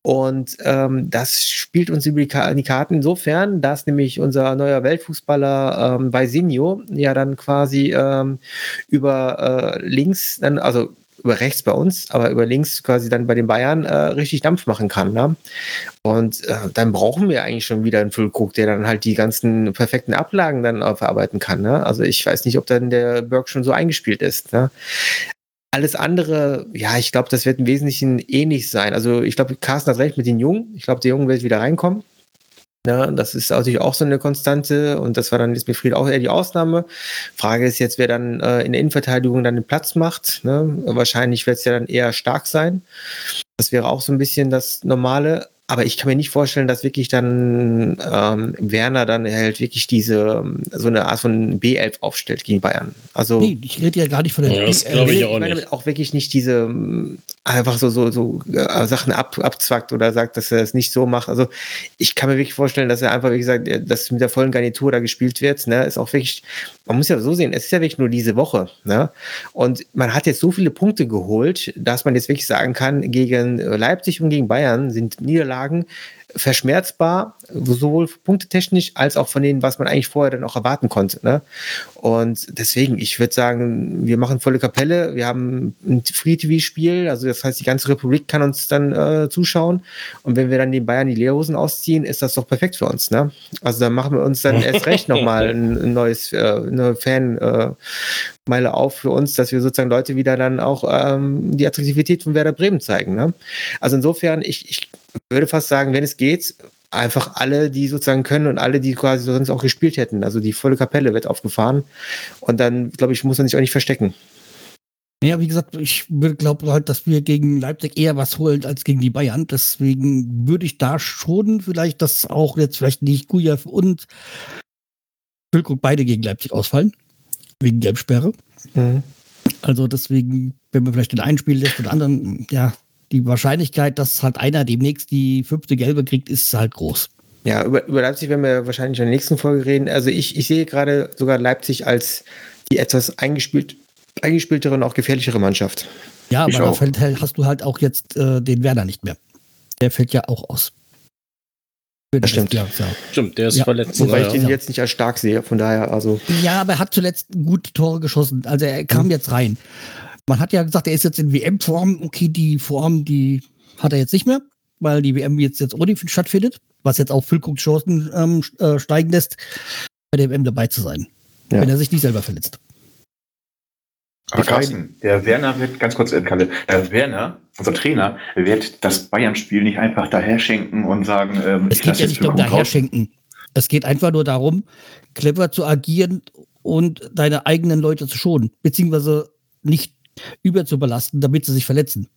Und ähm, das spielt uns über die, Karten insofern, dass nämlich unser neuer Weltfußballer ähm, Beisinho ja dann quasi ähm, über äh, links, dann, also über rechts bei uns, aber über links quasi dann bei den Bayern äh, richtig Dampf machen kann. Ne? Und äh, dann brauchen wir eigentlich schon wieder einen Füllkrug, der dann halt die ganzen perfekten Ablagen dann verarbeiten kann. Ne? Also ich weiß nicht, ob dann der Berg schon so eingespielt ist. Ne? Alles andere, ja, ich glaube, das wird im Wesentlichen ähnlich sein. Also ich glaube, Carsten hat recht mit den Jungen. Ich glaube, der Jungen wird wieder reinkommen. Ja, das ist natürlich auch so eine Konstante und das war dann jetzt mit Fried auch eher die Ausnahme. Frage ist jetzt, wer dann äh, in der Innenverteidigung dann den Platz macht. Ne? Wahrscheinlich wird es ja dann eher stark sein. Das wäre auch so ein bisschen das Normale. Aber ich kann mir nicht vorstellen, dass wirklich dann ähm, Werner dann halt wirklich diese so eine Art von B11 aufstellt gegen Bayern. Also nee, ich rede ja gar nicht von der Ja, das B11. glaube ich auch meine nicht. auch wirklich nicht diese ähm, einfach so so so äh, Sachen ab, abzwackt oder sagt, dass er es nicht so macht. Also ich kann mir wirklich vorstellen, dass er einfach wie gesagt, äh, dass mit der vollen Garnitur da gespielt wird. Ne, ist auch wirklich. Man muss ja so sehen, es ist ja wirklich nur diese Woche. Ne? Und man hat jetzt so viele Punkte geholt, dass man jetzt wirklich sagen kann, gegen äh, Leipzig und gegen Bayern sind Niederlagen verschmerzbar, sowohl punktetechnisch als auch von denen, was man eigentlich vorher dann auch erwarten konnte. Ne? Und deswegen, ich würde sagen, wir machen volle Kapelle, wir haben ein Free-TV-Spiel, also das heißt, die ganze Republik kann uns dann äh, zuschauen. Und wenn wir dann den Bayern die Leerhosen ausziehen, ist das doch perfekt für uns. Ne? Also dann machen wir uns dann erst recht nochmal ein, ein neues, äh, eine Fan- äh, auf für uns, dass wir sozusagen Leute wieder dann auch ähm, die Attraktivität von Werder Bremen zeigen. Ne? Also insofern, ich, ich würde fast sagen, wenn es geht, einfach alle, die sozusagen können und alle, die quasi sonst auch gespielt hätten. Also die volle Kapelle wird aufgefahren. Und dann, glaube ich, muss man sich auch nicht verstecken. Ja, wie gesagt, ich glaube halt, dass wir gegen Leipzig eher was holen als gegen die Bayern. Deswegen würde ich da schon vielleicht, dass auch jetzt vielleicht nicht Kujew und Füllkrug beide gegen Leipzig ausfallen. Wegen Gelbsperre. Mhm. Also deswegen, wenn man vielleicht den einen spielen lässt, den anderen, ja, die Wahrscheinlichkeit, dass halt einer demnächst die fünfte Gelbe kriegt, ist halt groß. Ja, über, über Leipzig werden wir wahrscheinlich in der nächsten Folge reden. Also ich, ich sehe gerade sogar Leipzig als die etwas eingespielt, eingespieltere und auch gefährlichere Mannschaft. Ja, Ich aber da auch. fällt, halt- hast du halt auch jetzt äh, den Werder nicht mehr. Der fällt ja auch aus. Das stimmt. Des Jahres, Stimmt, der ist Ja. verletzt. Wobei ich ja. den jetzt nicht als stark sehe, von daher, also. ja. ja, aber er hat zuletzt gute Tore geschossen. Also er kam Mhm. jetzt rein. Man hat ja gesagt, er ist jetzt in WM-Form. Okay, die Form, die hat er jetzt nicht mehr, weil die WM jetzt, jetzt ohne ihn stattfindet, was jetzt auch Füllkrug Chancen ähm, äh, steigen lässt, bei der WM dabei zu sein. Ja. Wenn er sich nicht selber verletzt. Aber Carsten, der Werner wird, ganz kurz, äh, Kalle, der Werner, unser Trainer, wird das Bayern-Spiel nicht einfach daher schenken und sagen, ähm, Es ich geht lasse ja nicht um daher schenken. Es geht einfach nur darum, clever zu agieren und deine eigenen Leute zu schonen, beziehungsweise nicht überzubelasten, damit sie sich verletzen.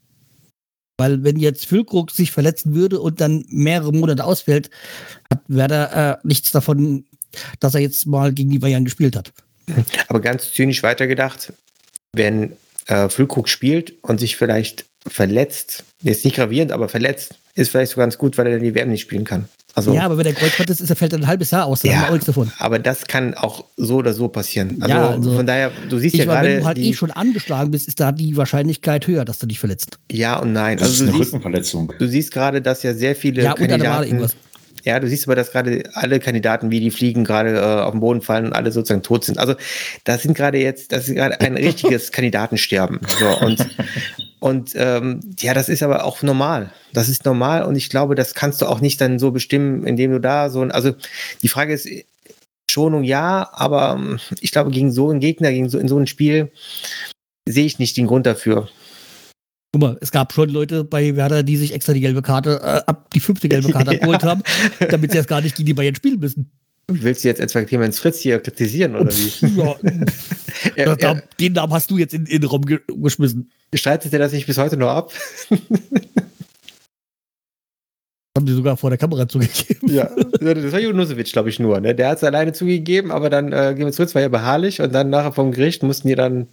Weil wenn jetzt Füllkrug sich verletzen würde und dann mehrere Monate ausfällt, hat Werder äh, nichts davon, dass er jetzt mal gegen die Bayern gespielt hat. Aber ganz zynisch weitergedacht, wenn äh, Füllkrug spielt und sich vielleicht verletzt, jetzt nicht gravierend, aber verletzt, ist vielleicht so ganz gut, weil er dann die WM nicht spielen kann. Also, Ja, aber wenn der Kreuzband ist, ist er fällt er ein halbes Jahr aus, dann Ja. haben wir auch nichts davon. aber das kann auch so oder so passieren. Also, Ja, also- von daher, du siehst Ich ja meine, wenn gerade du halt die, eh schon angeschlagen bist, ist da die Wahrscheinlichkeit höher, dass du dich verletzt. ja und nein. Das ist Also eine du siehst, Rückenverletzung. du siehst gerade, dass ja sehr viele Ja, und dann mal Kandidaten, irgendwas. ja, du siehst aber, dass gerade alle Kandidaten, wie die fliegen, gerade äh, auf den Boden fallen und alle sozusagen tot sind. Also das sind gerade jetzt, das ist gerade ein richtiges Kandidatensterben. So, und und ähm, ja, das ist aber auch normal. Das ist normal und ich glaube, das kannst du auch nicht dann so bestimmen, indem du da so ein, also die Frage ist, Schonung ja, aber ähm, ich glaube, gegen so einen Gegner, gegen so in so ein Spiel sehe ich nicht den Grund dafür. Guck mal, es gab schon Leute bei Werder, die sich extra die gelbe Karte, äh, ab die fünfte gelbe Karte Ja. geholt haben, damit sie erst gar nicht gegen die Bayern spielen müssen. Willst du jetzt etwa Clemens Fritz hier kritisieren oder wie? Ja, Er, er, den Namen hast du jetzt in, in den Raum ge geschmissen. streitet er das nicht bis heute noch ab? Haben die sogar vor der Kamera zugegeben. Ja, das war Junusovic, glaube ich, nur. Ne? Der hat es alleine zugegeben, aber dann äh, Clemens Fritz war ja beharrlich und dann nachher vom Gericht mussten die dann,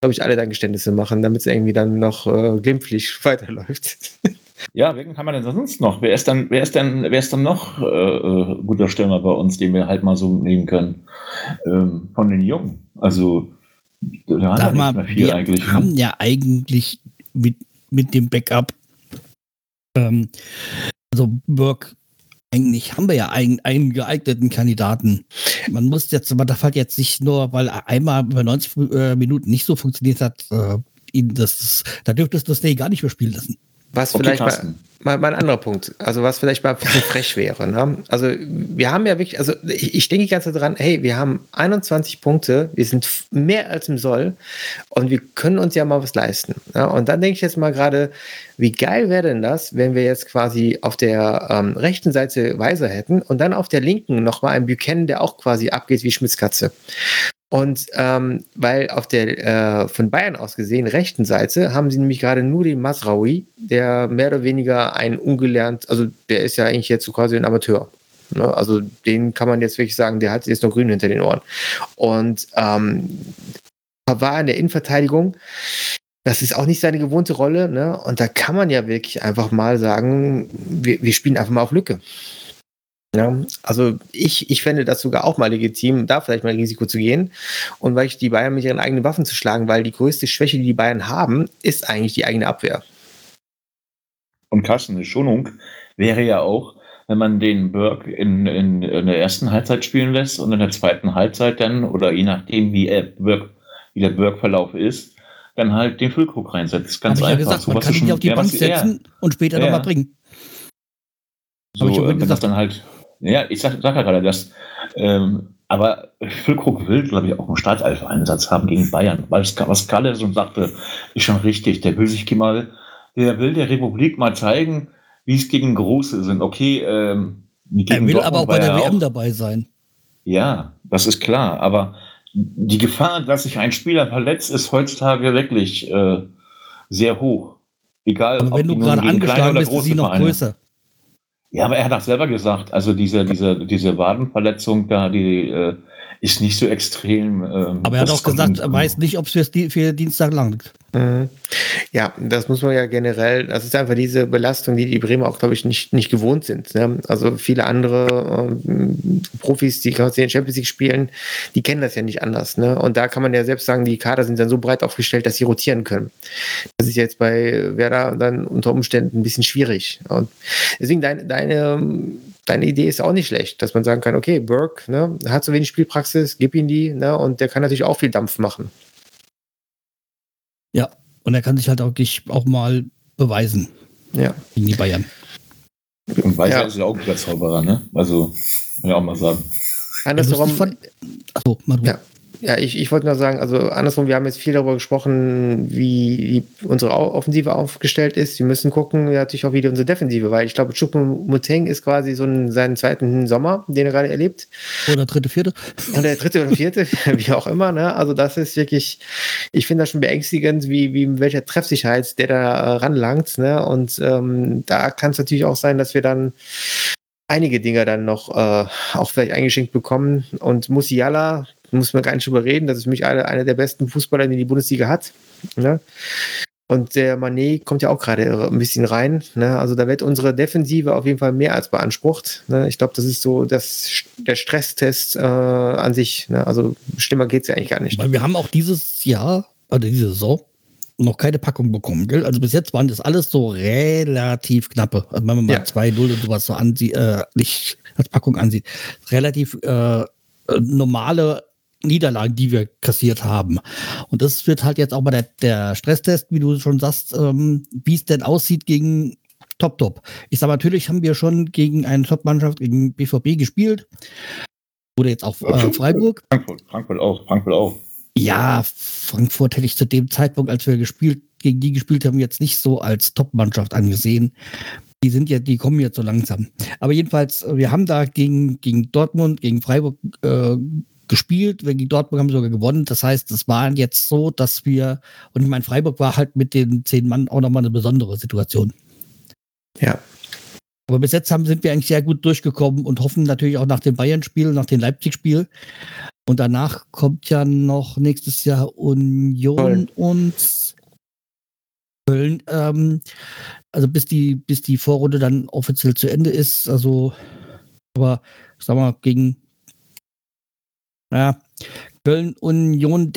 glaube ich, alle dann Geständnisse machen, damit es irgendwie dann noch äh, glimpflich weiterläuft. Ja, wen kann man denn sonst noch? Wer ist dann, wer ist denn, wer ist dann noch äh, äh, guter Stürmer bei uns, den wir halt mal so nehmen können? Ähm, von den Jungen. Also da Sag mal, wir eigentlich. ne? haben ja eigentlich mit, mit dem Backup, ähm, also Burke, eigentlich haben wir ja einen, einen geeigneten Kandidaten. Man muss jetzt, aber da fällt jetzt nicht nur, weil er einmal bei 90 äh, Minuten nicht so funktioniert hat, äh, ihn das, da dürftest du das gar nicht mehr spielen lassen. Was Okay, vielleicht mal, Carsten. mal, mal ein anderer Punkt, also was vielleicht mal ein bisschen frech wäre. Ne? Also wir haben ja wirklich, also ich, ich denke die ganze Zeit dran, hey, wir haben 21 Punkte, wir sind mehr als im Soll und wir können uns ja mal was leisten. Ja? Und dann denke ich jetzt mal gerade, wie geil wäre denn das, wenn wir jetzt quasi auf der ähm, rechten Seite Weiser hätten und dann auf der linken nochmal einen Buchanan, der auch quasi abgeht wie Schmitzkatze. Und ähm, weil auf der äh, von Bayern aus gesehen rechten Seite haben sie nämlich gerade nur den Masraoui, der mehr oder weniger ein ungelernt, also der ist ja eigentlich jetzt so quasi ein Amateur. Ne? Also den kann man jetzt wirklich sagen, der hat jetzt noch grün hinter den Ohren. Und ähm, war in der Innenverteidigung. Das ist auch nicht seine gewohnte Rolle. Ne? Und da kann man ja wirklich einfach mal sagen, wir, wir spielen einfach mal auf Lücke. Ja, also ich, ich fände das sogar auch mal legitim, da vielleicht mal ein Risiko zu gehen und weil ich die Bayern mit ihren eigenen Waffen zu schlagen, weil die größte Schwäche, die die Bayern haben, ist eigentlich die eigene Abwehr. Und Carsten, eine Schonung wäre ja auch, wenn man den Burke in, in, in, der ersten Halbzeit spielen lässt und in der zweiten Halbzeit dann, oder je nachdem, wie, er Burke, wie der Burke-Verlauf ist, dann halt den Füllkrug reinsetzt. Ganz Hab einfach. Ich ja gesagt, man kann ihn auf die Bank setzen und später ja. nochmal bringen. So, wenn das dann halt ja, ich sag, sag ja gerade das. Ähm, aber Füllkrug will, glaube ich, auch einen Startelf-Einsatz haben gegen Bayern, weil es, was Kalle so sagte, ist schon richtig. Der will sich mal, der will der Republik mal zeigen, wie es gegen Große sind. Okay, ähm, er will Dortmund aber auch bei der WM auch, dabei sein. Ja, das ist klar. Aber die Gefahr, dass sich ein Spieler verletzt, ist heutzutage wirklich äh, sehr hoch. Egal, aber wenn du gerade angeschlagen bist, ist sie noch größer. Ja, aber er hat auch selber gesagt, also diese, diese, diese Wadenverletzung da, die äh, ist nicht so extrem. Ähm, aber er hat auch gesagt, er weiß nicht, ob es für, Dienstag langt. Mhm. Ja, das muss man ja generell, das ist einfach diese Belastung, die die Bremer auch, glaube ich, nicht, nicht gewohnt sind. Ne? Also viele andere ähm, Profis, die gerade in Champions League spielen, die kennen das ja nicht anders. Ne? Und da kann man ja selbst sagen, die Kader sind dann so breit aufgestellt, dass sie rotieren können. Das ist jetzt bei Werder dann unter Umständen ein bisschen schwierig. Und deswegen deine, deine deine Idee ist auch nicht schlecht, dass man sagen kann, okay, Burke ne, hat so wenig Spielpraxis, gib ihm die, ne, und der kann natürlich auch viel Dampf machen. Ja, und er kann sich halt auch, auch mal beweisen. Ja. Gegen die Bayern. Und Weiser ja. ist ja auch ein Zauberer, ne? Also, kann ich auch mal sagen. Andersrum. Achso, mal ja. Ja, ich, ich wollte nur sagen, also andersrum, wir haben jetzt viel darüber gesprochen, wie unsere Offensive aufgestellt ist. Wir müssen gucken, ja, natürlich auch wieder unsere Defensive, weil ich glaube, Choupo-Moteng ist quasi so ein, seinen zweiten Sommer, den er gerade erlebt. Oder dritte, vierte. Oder der dritte oder vierte, wie auch immer. Ne? Also das ist wirklich, ich finde das schon beängstigend, wie, wie welcher Treffsicherheit der da äh, ranlangt. Ne? Und ähm, da kann es natürlich auch sein, dass wir dann einige Dinge dann noch äh, auch vielleicht eingeschenkt bekommen. Und Musiala, muss man gar nicht drüber reden, das ist für mich einer, einer der besten Fußballer, die die Bundesliga hat. Ne? Und der Manet kommt ja auch gerade ein bisschen rein. Ne? Also da wird unsere Defensive auf jeden Fall mehr als beansprucht. Ne? Ich glaube, das ist so das, der Stresstest äh, an sich. Ne? Also schlimmer geht es ja eigentlich gar nicht. Weil wir haben auch dieses Jahr, oder diese Saison, noch keine Packung bekommen, gell? Also bis jetzt waren das alles so relativ knappe. Also wenn man mal ja. 2-0 und sowas so ansieht, äh, nicht als Packung ansieht, relativ äh, normale Niederlagen, die wir kassiert haben. Und das wird halt jetzt auch mal der, der Stresstest, wie du schon sagst, ähm, wie es denn aussieht gegen Top Top. Ich sage natürlich, haben wir schon gegen eine Top-Mannschaft, gegen BVB gespielt. Oder jetzt auch äh, Freiburg. Frankfurt, Frankfurt auch, Frankfurt auch. Ja, Frankfurt hätte ich zu dem Zeitpunkt, als wir gespielt, gegen die gespielt haben, jetzt nicht so als Top-Mannschaft angesehen. Die sind ja, die kommen jetzt so langsam. Aber jedenfalls, wir haben da gegen, gegen Dortmund, gegen Freiburg äh, gespielt. Gegen Dortmund haben wir sogar gewonnen. Das heißt, es war jetzt so, dass wir, und ich meine, Freiburg war halt mit den zehn Mann auch nochmal eine besondere Situation. Ja. Aber bis jetzt haben, sind wir eigentlich sehr gut durchgekommen und hoffen natürlich auch nach dem Bayern-Spiel, nach dem Leipzig-Spiel, und danach kommt ja noch nächstes Jahr Union Köln. und Köln. Ähm, also bis die, bis die Vorrunde dann offiziell zu Ende ist. Also, aber sag mal, gegen ja, Köln Union,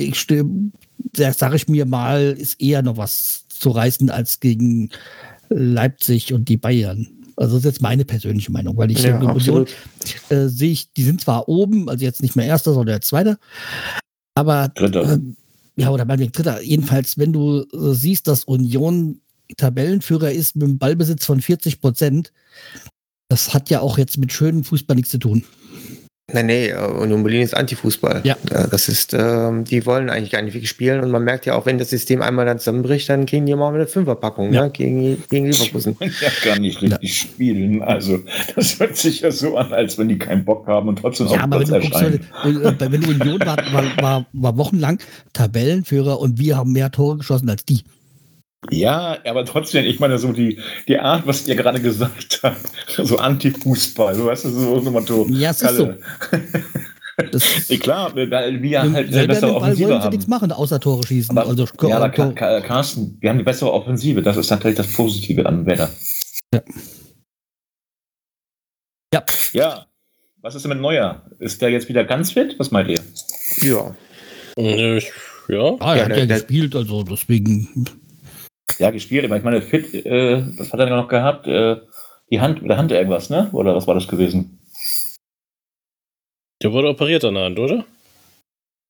da sage ich mir mal, ist eher noch was zu reißen als gegen Leipzig und die Bayern. Also das ist jetzt meine persönliche Meinung, weil ich ja, Union äh, sehe ich, die sind zwar oben, also jetzt nicht mehr erster, sondern zweiter, aber äh, ja, oder meinetwegen dritter. Jedenfalls, wenn du äh, siehst, dass Union Tabellenführer ist mit einem Ballbesitz von 40 Prozent, das hat ja auch jetzt mit schönem Fußball nichts zu tun. Nee, nee, Union Berlin ist Antifußball. Ja. Das ist, ähm, die wollen eigentlich gar nicht wirklich spielen und man merkt ja auch, wenn das System einmal dann zusammenbricht, dann kriegen die mal eine Fünferpackung, Ja. ne, gegen, gegen Leverkusen. Die wollen ja gar nicht richtig spielen. Also, das hört sich ja so an, als wenn die keinen Bock haben und trotzdem Ja, auf aber wenn Platz du guckst, erscheinen. äh, äh, wenn du Union war, war, war, war wochenlang Tabellenführer und wir haben mehr Tore geschossen als die. Ja, aber trotzdem, ich meine, so die, die Art, was ihr gerade gesagt habt, so Anti-Fußball, so weißt du, so so Motto. Ja, es ist Kalle. Das, Ja, klar, weil wir halt eine bessere Ball Offensive wollen sie haben. nichts machen, außer Tore schießen. Aber, also, ja, aber Tor- Ka- Ka- Carsten, wir haben die bessere Offensive. Das ist natürlich das Positive an Werder. Ja. Ja. Ja. Was ist denn mit Neuer? Ist der jetzt wieder ganz fit? Was meint ihr? Ja. Ich- Ja. ah, er Ja, hat ja gespielt, also deswegen. Ja, gespielt, aber ich meine, fit, äh, was hat er noch gehabt? Äh, die Hand, mit der Hand irgendwas, ne? Oder was war das gewesen? Der wurde operiert an der Hand, oder?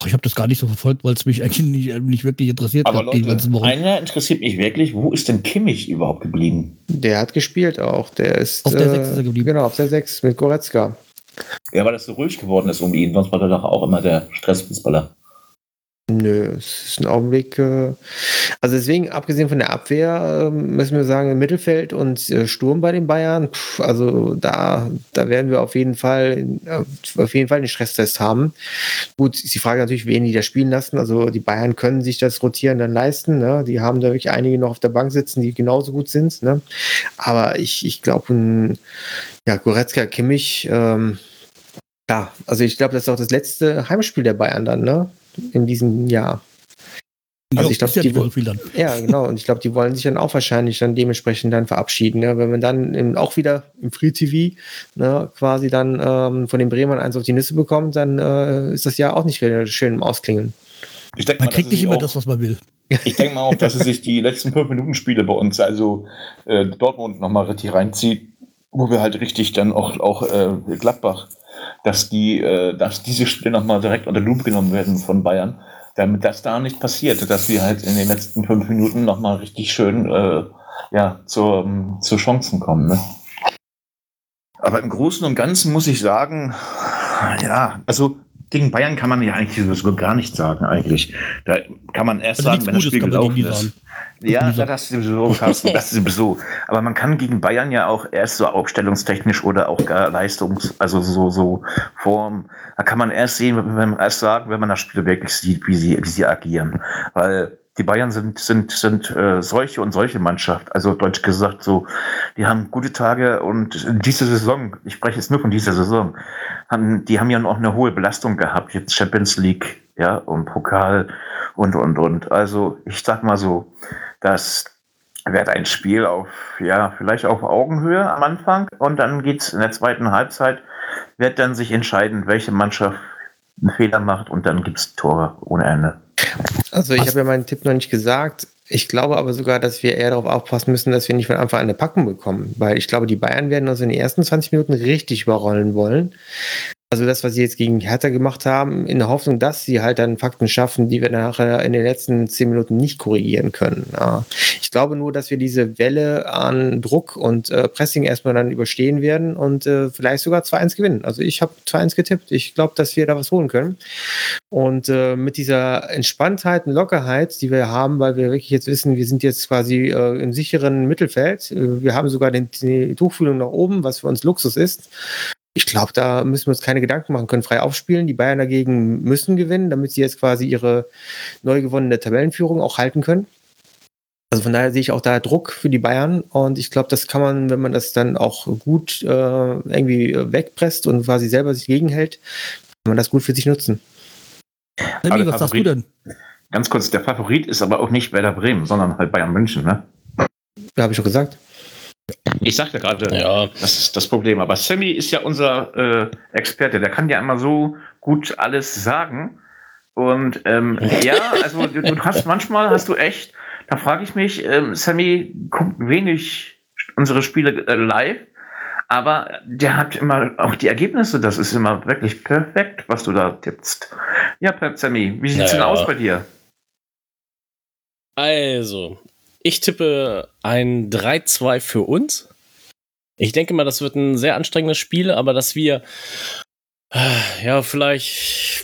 Ich habe das gar nicht so verfolgt, weil es mich eigentlich nicht, nicht wirklich interessiert Aber hat die letzten Leute, Wochen. einer interessiert mich wirklich, wo ist denn Kimmich überhaupt geblieben? Der hat gespielt auch. Der ist. Auf der äh, Sechs ist er geblieben. Genau, auf der 6 mit Goretzka. Ja, weil das so ruhig geworden ist um ihn, sonst war er doch auch immer der Stressfußballer. Nö, es ist ein Augenblick. Äh, also deswegen, abgesehen von der Abwehr, äh, müssen wir sagen, Mittelfeld und äh, Sturm bei den Bayern, pff, also da, da werden wir auf jeden Fall äh, auf jeden Fall einen Stresstest haben. Gut, ist die Frage natürlich, wen die da spielen lassen. Also die Bayern können sich das Rotieren dann leisten. Ne? Die haben da wirklich einige noch auf der Bank sitzen, die genauso gut sind. Ne? Aber ich, ich glaube, ja, Goretzka, Kimmich, ähm, ja, also ich glaube, das ist auch das letzte Heimspiel der Bayern dann, ne? In diesem Jahr. Also Ja, ich glaub, ist ja die dann. Ja, genau. Und ich glaube, die wollen sich dann auch wahrscheinlich dann dementsprechend dann verabschieden. Ne? Wenn man dann im, auch wieder im Free TV ne, quasi dann ähm, von den Bremern eins auf die Nüsse bekommt, dann äh, ist das ja auch nicht wieder schön im Ausklingen. Ich denke Man kriegt nicht immer das, was man will. Ich denke mal auch, dass sie sich die letzten fünf Minuten Spiele bei uns, also äh, Dortmund nochmal richtig reinzieht, wo wir halt richtig dann auch, auch äh, Gladbach, dass die, äh, dass diese Spiele nochmal direkt unter Lupe genommen werden von Bayern, damit das da nicht passiert, dass wir halt in den letzten fünf Minuten nochmal richtig schön äh, ja, zur, ähm, zu Chancen kommen. Ne? Aber im Großen und Ganzen muss ich sagen, ja, also gegen Bayern kann man ja eigentlich so gar nichts sagen, eigentlich. Da kann man erst Also sagen, wenn das Spiel gelaufen ist. Ja, das ist sowieso, Carsten, das ist sowieso. Aber man kann gegen Bayern ja auch erst so aufstellungstechnisch oder auch gar Leistungs-, also so, so Form, da kann man erst sehen, wenn man erst sagen, wenn man das Spiel wirklich sieht, wie sie, wie sie agieren. Weil die Bayern sind, sind, sind äh, solche und solche Mannschaft. Also deutsch gesagt, so, die haben gute Tage und diese Saison, ich spreche jetzt nur von dieser Saison, haben, die haben ja noch eine hohe Belastung gehabt, jetzt Champions League, ja, und Pokal und, und, und. Also ich sag mal so, das wird ein Spiel auf, ja, vielleicht auf Augenhöhe am Anfang und dann geht's in der zweiten Halbzeit, wird dann sich entscheiden, welche Mannschaft einen Fehler macht und dann gibt's Tore ohne Ende. Also ich habe ja meinen Tipp noch nicht gesagt. Ich glaube aber sogar, dass wir eher darauf aufpassen müssen, dass wir nicht von Anfang an eine Packung bekommen. Weil ich glaube, die Bayern werden uns in den ersten 20 Minuten richtig überrollen wollen. Also das, was sie jetzt gegen Hertha gemacht haben, in der Hoffnung, dass sie halt dann Fakten schaffen, die wir nachher in den letzten 10 Minuten nicht korrigieren können. Ich glaube nur, dass wir diese Welle an Druck und äh, Pressing erstmal dann überstehen werden und äh, vielleicht sogar 2-1 gewinnen. Also ich habe 2-1 getippt. Ich glaube, dass wir da was holen können. Und äh, mit dieser Entspanntheit und Lockerheit, die wir haben, weil wir wirklich jetzt wissen, wir sind jetzt quasi äh, im sicheren Mittelfeld. Äh, Wir haben sogar den, die Tuchfühlung nach oben, was für uns Luxus ist. Ich glaube, da müssen wir uns keine Gedanken machen, können frei aufspielen. Die Bayern dagegen müssen gewinnen, damit sie jetzt quasi ihre neu gewonnene Tabellenführung auch halten können. Also von daher sehe ich auch da Druck für die Bayern und ich glaube, das kann man, wenn man das dann auch gut äh, irgendwie wegpresst und quasi selber sich gegenhält, kann man das gut für sich nutzen. Aber was sagst du denn? Ganz kurz, der Favorit ist aber auch nicht Werder Bremen, sondern halt Bayern München, ne? Ja, habe ich schon gesagt. Ich sagte gerade, Ja. das ist das Problem. Aber Sammy ist ja unser äh, Experte, der kann ja immer so gut alles sagen. Und ähm, ja, also du, du hast manchmal hast du echt, da frage ich mich, ähm, Sammy guckt wenig unsere Spiele äh, live, aber der hat immer auch die Ergebnisse, das ist immer wirklich perfekt, was du da tippst. Ja, Sammy, wie sieht's denn Naja. aus bei dir? Also, ich tippe ein 3-2 für uns. Ich denke mal, das wird ein sehr anstrengendes Spiel, aber dass wir ja, vielleicht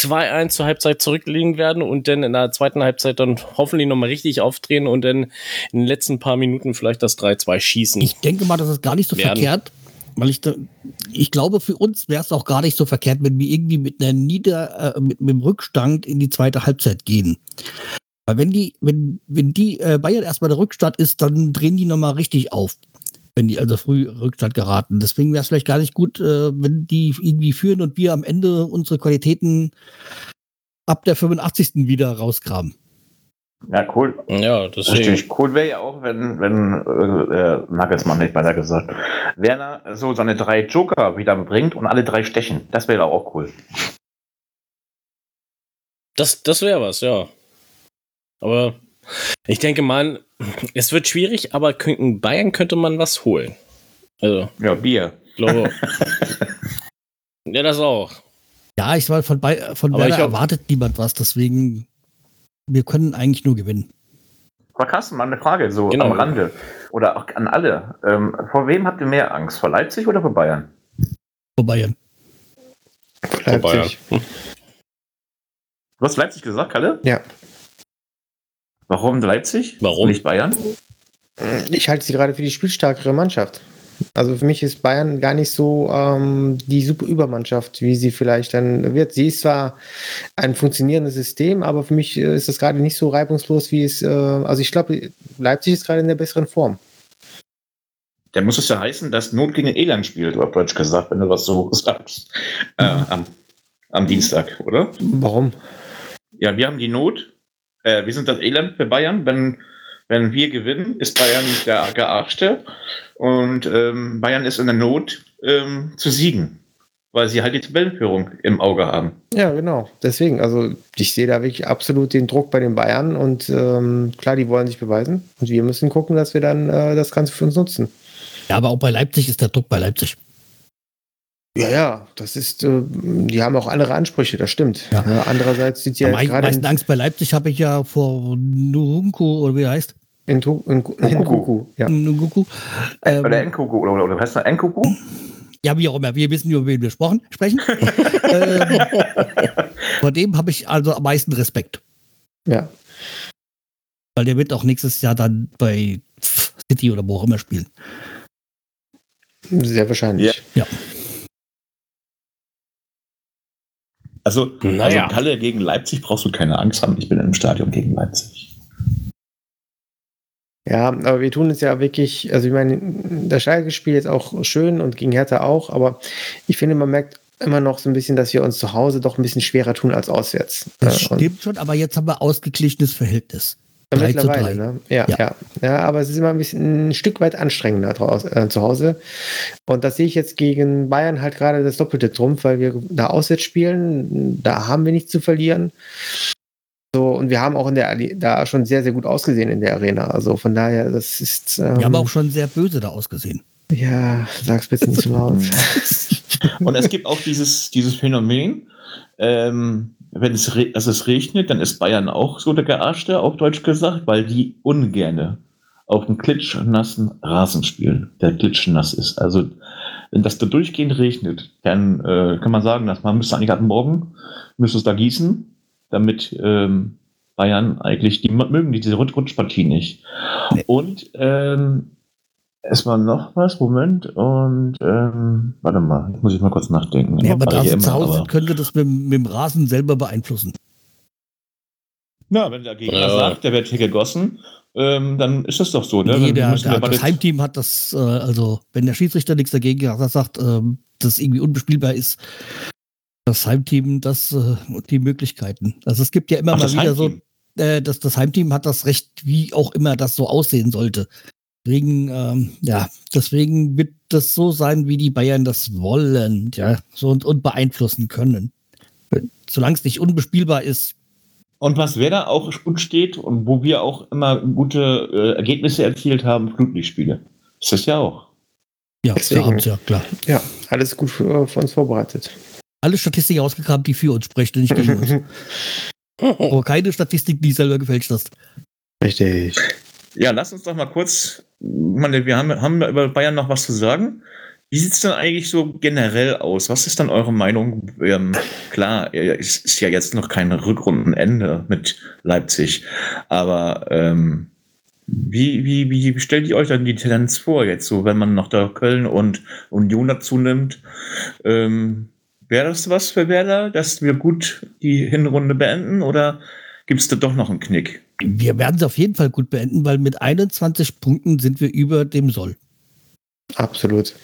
2-1 zur Halbzeit zurückliegen werden und dann in der zweiten Halbzeit dann hoffentlich nochmal richtig aufdrehen und dann in den letzten paar Minuten vielleicht das 3-2 schießen. Ich denke mal, das ist gar nicht so Werden. verkehrt, weil ich, da, ich glaube, für uns wäre es auch gar nicht so verkehrt, wenn wir irgendwie mit einer Nieder, äh, mit, mit dem Rückstand in die zweite Halbzeit gehen. Weil wenn die, wenn, wenn die äh, Bayern erstmal der Rückstand ist, dann drehen die nochmal richtig auf. Wenn die also früh Rückstand geraten. Deswegen wäre es vielleicht gar nicht gut, äh, wenn die irgendwie führen und wir am Ende unsere Qualitäten ab der 85. wieder rausgraben. Ja, cool. Ja, deswegen. Richtig cool wäre ja auch, wenn, wenn äh, äh, Nagelsmann nicht weiter gesagt, Werner so seine drei Joker wieder bringt und alle drei stechen. Das wäre auch cool. Das, das wäre was, ja. Aber ich denke mal, es wird schwierig, aber in Bayern könnte man was holen. Also, Ja, Bier. glaube. ja, das auch. Ja, ich war von, bei, von Werder ich glaub- erwartet niemand was, deswegen wir können eigentlich nur gewinnen. Aber Carsten, mal eine Frage, so Genau. am Rande. Oder auch an alle. Ähm, vor wem habt ihr mehr Angst? Vor Leipzig oder vor Bayern? Vor Bayern. Leipzig. Du hast Leipzig gesagt, Kalle? Ja. Warum Leipzig? Warum? Nicht Bayern? Ich halte sie gerade für die spielstärkere Mannschaft. Also für mich ist Bayern gar nicht so ähm, die super Übermannschaft, wie sie vielleicht dann wird. Sie ist zwar ein funktionierendes System, aber für mich äh, ist das gerade nicht so reibungslos, wie es. Äh, also ich glaube, Leipzig ist gerade in der besseren Form. Der muss es ja heißen, dass Not gegen Elend spielt, auf Deutsch gesagt, wenn du was so sagst. Äh, am, am Dienstag, oder? Warum? Ja, wir haben die Not. Äh, wir sind das Elend für Bayern. Wenn, wenn wir gewinnen, ist Bayern der Gearschte. Und ähm, Bayern ist in der Not ähm, zu siegen, weil sie halt die Tabellenführung im Auge haben. Ja, genau. Deswegen, also ich sehe da wirklich absolut den Druck bei den Bayern und ähm, klar, die wollen sich beweisen und wir müssen gucken, dass wir dann äh, das Ganze für uns nutzen. Ja, aber auch bei Leipzig ist der Druck bei Leipzig. Ja, ja, das ist, äh, die haben auch andere Ansprüche, das stimmt. Ja. Ja, andererseits sieht ja gerade meisten Angst bei Leipzig habe ich ja vor Nunku oder wie er heißt. in Kuku. Ja. Nunku. Ähm, Oder Enkuku, oder, oder, oder heißt das Enkuku? ja, wie auch immer. Wir wissen, über wen wir gesprochen, sprechen. ähm, vor dem habe ich also am meisten Respekt. ja. Weil der wird auch nächstes Jahr dann bei City oder wo auch immer spielen. Sehr wahrscheinlich. Also, Naja. also Kalle gegen Leipzig brauchst du keine Angst haben. Ich bin im Stadion gegen Leipzig. Ja, aber wir tun es ja wirklich, also ich meine, das Schalke-Spiel jetzt auch schön und gegen Hertha auch, aber ich finde, man merkt immer noch so ein bisschen, dass wir uns zu Hause doch ein bisschen schwerer tun als auswärts. Das Äh, und- stimmt schon, aber jetzt haben wir ausgeglichenes Verhältnis. Ja, 3 zu mittlerweile, 3. ne? Ja, Ja. ja, ja. aber es ist immer ein bisschen ein Stück weit anstrengender draus, äh, zu Hause. Und das sehe ich jetzt gegen Bayern halt gerade das doppelte Trumpf, weil wir da auswärts spielen. Da haben wir nichts zu verlieren. So, und wir haben auch in der da schon sehr, sehr gut ausgesehen in der Arena. Also von daher, das ist. Ähm, Wir haben auch schon sehr böse da ausgesehen. Ja, sag's bitte nicht so laut. Und es gibt auch dieses, dieses Phänomen, ähm, wenn es, re also es regnet, dann ist Bayern auch so der Gearschte, auf Deutsch gesagt, weil die ungerne auf einem klitschnassen Rasen spielen, der klitschnass ist. Also, wenn das da durchgehend regnet, dann äh, kann man sagen, dass man müsste eigentlich ab morgen, müsste es da gießen, damit ähm, Bayern eigentlich, die mögen diese Rutsch Rutschpartie nicht. Und ähm, es war noch was, Moment, und ähm, warte mal, muss ich mal kurz nachdenken. Ja, aber da sie immer, zu Hause aber- sind, könnte das mit, mit dem Rasen selber beeinflussen. Na, wenn der Gegner Ja. sagt, der wird hier gegossen, ähm, dann ist das doch so, ne? Nee, der, der, das Heimteam hat das, äh, also wenn der Schiedsrichter nichts dagegen hat, das sagt, ähm, dass irgendwie unbespielbar ist, das Heimteam das äh, die Möglichkeiten. Also es gibt ja immer Ach, mal das wieder Heimteam. so, äh, dass das Heimteam hat das Recht, wie auch immer das so aussehen sollte. Deswegen, ähm, ja, deswegen wird das so sein, wie die Bayern das wollen, ja, so und, und beeinflussen können. Solange es nicht unbespielbar ist, Und was wer da auch gut steht und wo wir auch immer gute äh, Ergebnisse erzielt haben, Flutlichtspiele. Ist das ja auch. ja, Deswegen. ja klar. ja, alles gut für, für uns vorbereitet. Alle Statistiken ausgegraben, die für uns sprechen, und nicht gegen uns. Aber keine Statistik, die selber gefälscht hast. Richtig. Ja, lass uns doch mal kurz, meine, wir haben, haben über Bayern noch was zu sagen. Wie sieht es denn eigentlich so generell aus? Was ist dann eure Meinung? Ähm, klar, es ist ja jetzt noch kein Rückrundenende mit Leipzig, aber ähm, wie, wie, wie stellt ihr euch dann die Tendenz vor, jetzt so, wenn man noch da Köln und Union dazu nimmt? Ähm, Wäre das was für Werder, dass wir gut die Hinrunde beenden oder gibt es da doch noch einen Knick? Wir werden es auf jeden Fall gut beenden, weil mit 21 Punkten sind wir über dem Soll. Absolut.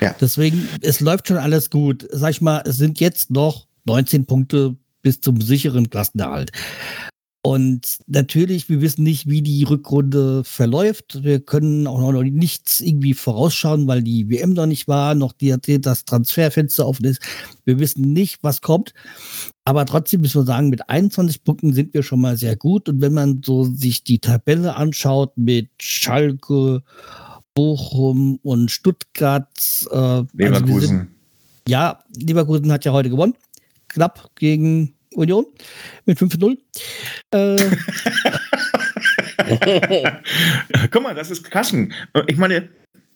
Ja. Deswegen, es läuft schon alles gut. Sag ich mal, es sind jetzt noch 19 Punkte bis zum sicheren Klassenerhalt. Und natürlich, wir wissen nicht, wie die Rückrunde verläuft. Wir können auch noch nichts irgendwie vorausschauen, weil die WM noch nicht war, noch die, das Transferfenster offen ist. Wir wissen nicht, was kommt. Aber trotzdem müssen wir sagen, mit 21 Punkten sind wir schon mal sehr gut. Und wenn man so sich die Tabelle anschaut mit Schalke, Bochum und Stuttgart. Äh, also Leverkusen. Also sind, ja, Leverkusen hat ja heute gewonnen. Knapp gegen Union mit 5-0. Äh, Guck mal, das ist Kassen. Ich meine,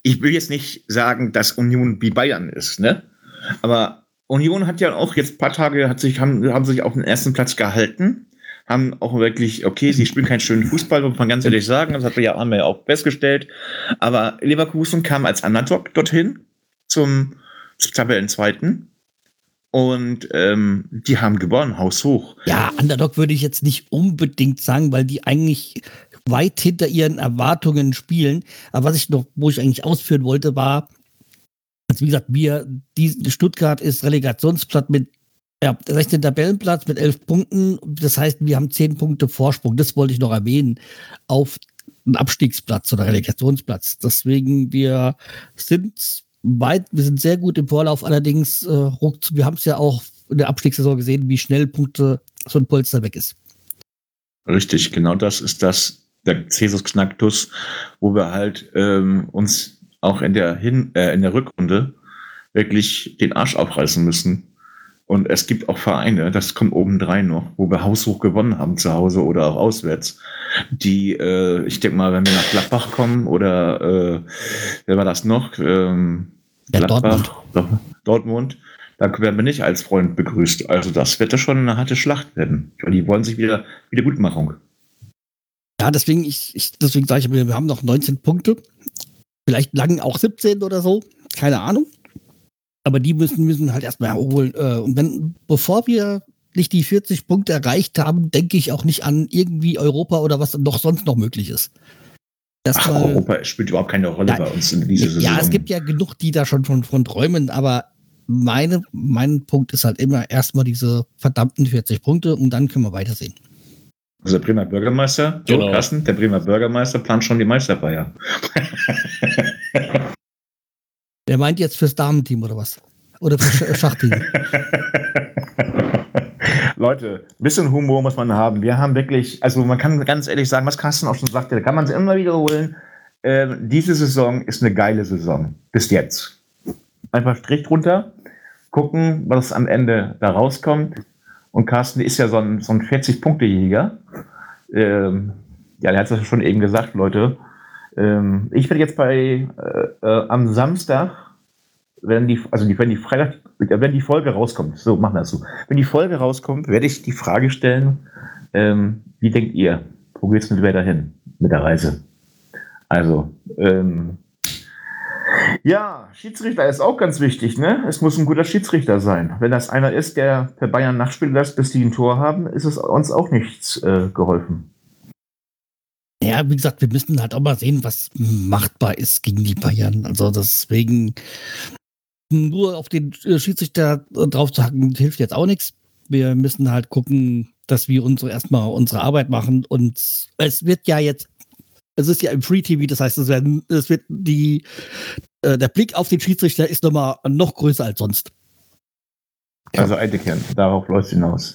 ich will jetzt nicht sagen, dass Union wie Bayern ist, ne? Aber Union hat ja auch jetzt ein paar Tage, hat sich, haben, haben sich auf den ersten Platz gehalten haben auch wirklich, okay, sie spielen keinen schönen Fußball, muss man ganz ehrlich sagen, das haben wir ja, haben wir ja auch festgestellt. Aber Leverkusen kam als Underdog dorthin zum, zum Tabellenzweiten. Und ähm, die haben gewonnen, haushoch. Ja, Underdog würde ich jetzt nicht unbedingt sagen, weil die eigentlich weit hinter ihren Erwartungen spielen. Aber was ich noch, wo ich eigentlich ausführen wollte, war, also wie gesagt, wir, die, Stuttgart ist Relegationsplatz mit ja, 16. Tabellenplatz mit 11 Punkten. Das heißt, wir haben 10 Punkte Vorsprung. Das wollte ich noch erwähnen. Auf einen Abstiegsplatz oder Relegationsplatz. Deswegen, wir sind weit, wir sind sehr gut im Vorlauf. Allerdings, äh, wir haben es ja auch in der Abstiegssaison gesehen, wie schnell Punkte so ein Polster weg ist. Richtig, genau das ist das, der Cesus Knacktus, wo wir halt ähm, uns auch in der, Hin äh, in der Rückrunde wirklich den Arsch aufreißen müssen und es gibt auch Vereine, das kommt obendrein noch, wo wir haushoch gewonnen haben zu Hause oder auch auswärts, die, äh, ich denke mal, wenn wir nach Gladbach kommen oder äh, wer war das noch? Ähm, ja, Gladbach, Dortmund. Dortmund, da werden wir nicht als Freund begrüßt. Also das wird ja schon eine harte Schlacht werden. Die wollen sich wieder Wiedergutmachung. Ja, deswegen, ich, ich deswegen sage ich, wir haben noch 19 Punkte. Vielleicht langen auch 17 oder so. Keine Ahnung. Aber die müssen, müssen halt erstmal erholen. Äh, und wenn, bevor wir nicht die 40 Punkte erreicht haben, denke ich auch nicht an irgendwie Europa oder was noch sonst noch möglich ist. Ach, Europa spielt überhaupt keine Rolle ja, bei uns in dieser Saison. Ja, es gibt ja genug, die da schon von, von träumen, aber meine, mein Punkt ist halt immer erstmal diese verdammten 40 Punkte und dann können wir weitersehen. Also der Bremer Bürgermeister, Joe genau. Kassen, der Bremer Bürgermeister plant schon die Meisterfeier. Der meint jetzt fürs Damenteam oder was? Oder fürs Schachteam? Leute, ein bisschen Humor muss man haben. Wir haben wirklich, also man kann ganz ehrlich sagen, was Carsten auch schon sagte, da kann man es immer wiederholen. Äh, diese Saison ist eine geile Saison. Bis jetzt. Einfach Strich drunter, gucken, was am Ende da rauskommt. Und Carsten ist ja so ein, so ein 40-Punkte-Jäger. Ähm, ja, der hat es schon eben gesagt, Leute. Ähm, ich werde jetzt bei äh, äh, am Samstag, wenn die, also die, wenn die Freitag, wenn die Folge rauskommt, so machen wir das so. Wenn die Folge rauskommt, werde ich die Frage stellen, ähm, wie denkt ihr, wo geht's mit wer dahin mit der Reise? Also, ähm, ja, Schiedsrichter ist auch ganz wichtig, ne? Es muss ein guter Schiedsrichter sein. Wenn das einer ist, der per Bayern nachspielen lässt, bis die ein Tor haben, ist es uns auch nichts äh, geholfen. Ja, wie gesagt, wir müssen halt auch mal sehen, was machbar ist gegen die Bayern. Also deswegen nur auf den äh, Schiedsrichter drauf zu hacken, hilft jetzt auch nichts. Wir müssen halt gucken, dass wir unsere erstmal unsere Arbeit machen. Und es wird ja jetzt, es ist ja im Free TV, das heißt, es, werden, es wird die, äh, der Blick auf den Schiedsrichter ist nochmal noch größer als sonst. Also Eidekern, darauf läuft es hinaus.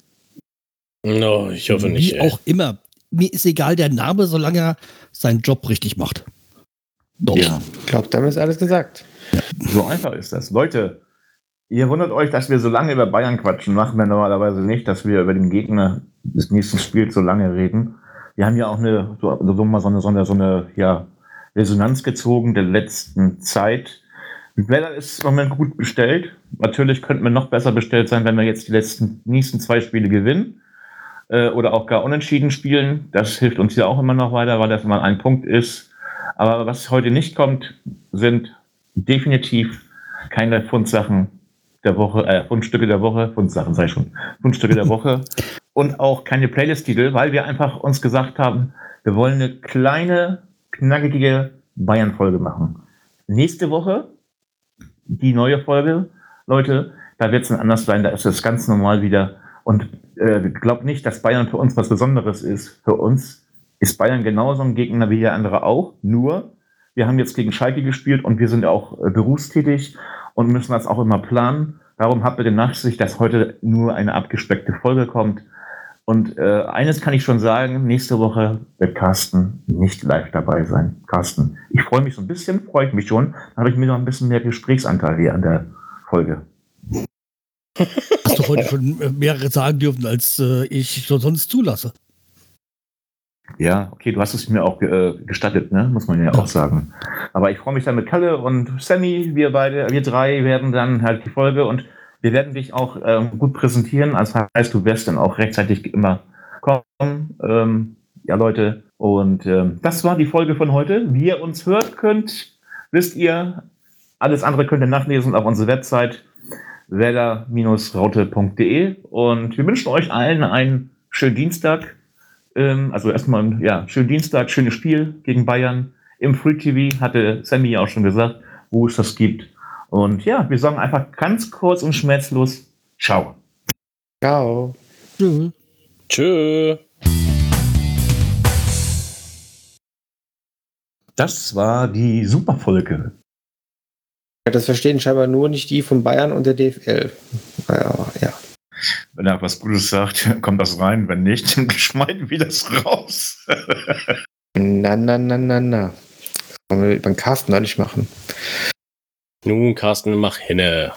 No, ich hoffe nicht. Wie ey. auch immer mir ist egal der Name, solange er seinen Job richtig macht. Doch. Ja, ich glaube, damit ist alles gesagt. So einfach ist das. Leute, ihr wundert euch, dass wir so lange über Bayern quatschen. Machen wir normalerweise nicht, dass wir über den Gegner des nächsten Spiels so lange reden. Wir haben ja auch eine, so, so, mal so eine, so eine, so eine ja, Resonanz gezogen der letzten Zeit. Wetter ist im Moment gut bestellt. Natürlich könnten wir noch besser bestellt sein, wenn wir jetzt die letzten nächsten zwei Spiele gewinnen äh, oder auch gar unentschieden spielen. Das hilft uns ja auch immer noch weiter, weil das immer ein Punkt ist. Aber was heute nicht kommt, sind definitiv keine Fundsachen der Woche, äh, Fundstücke der Woche, Fundsachen sei schon, Fundstücke der Woche und auch keine Playlist-Titel, weil wir einfach uns gesagt haben, wir wollen eine kleine, knackige Bayern-Folge machen. Nächste Woche die neue Folge, Leute, da wird es dann anders sein, da ist es ganz normal wieder. Und äh, glaubt nicht, dass Bayern für uns was Besonderes ist. Für uns ist Bayern genauso ein Gegner wie der andere auch. Nur, wir haben jetzt gegen Schalke gespielt und wir sind auch äh, berufstätig und müssen das auch immer planen. Darum habt den Nachsicht, dass heute nur eine abgespeckte Folge kommt. Und äh, eines kann ich schon sagen, nächste Woche wird Carsten nicht live dabei sein. Carsten, ich freue mich so ein bisschen, freue ich mich schon. Dann habe ich mir noch ein bisschen mehr Gesprächsanteil hier an der Folge. Hast du heute schon mehrere sagen dürfen, als äh, ich so sonst zulasse? Ja, okay, du hast es mir auch äh, gestattet, ne? muss man ja auch sagen. Aber ich freue mich dann mit Kalle und Sammy, wir beide, wir drei werden dann halt die Folge und wir werden dich auch ähm, gut präsentieren. Das heißt, du wirst dann auch rechtzeitig immer kommen. Ähm, ja, Leute. Und ähm, das war die Folge von heute. Wie ihr uns hört könnt, wisst ihr, alles andere könnt ihr nachlesen auf unserer Website werder-raute.de. Und wir wünschen euch allen einen schönen Dienstag. Ähm, also erstmal, ja, schönen Dienstag, schönes Spiel gegen Bayern. Im Free TV hatte Sammy ja auch schon gesagt, wo es das gibt. Und ja, wir sagen einfach ganz kurz und schmerzlos Ciao. Ciao. Tschö. Tschö. Das war die Superfolge. Ja, das verstehen scheinbar nur nicht die von Bayern und der DFL. Naja, ja. Wenn er was Gutes sagt, kommt das rein. Wenn nicht, dann schneiden wir das raus. na, na, na, na, na. Das wollen wir beim Carsten neulich machen. Nun, Carsten, mach hinne.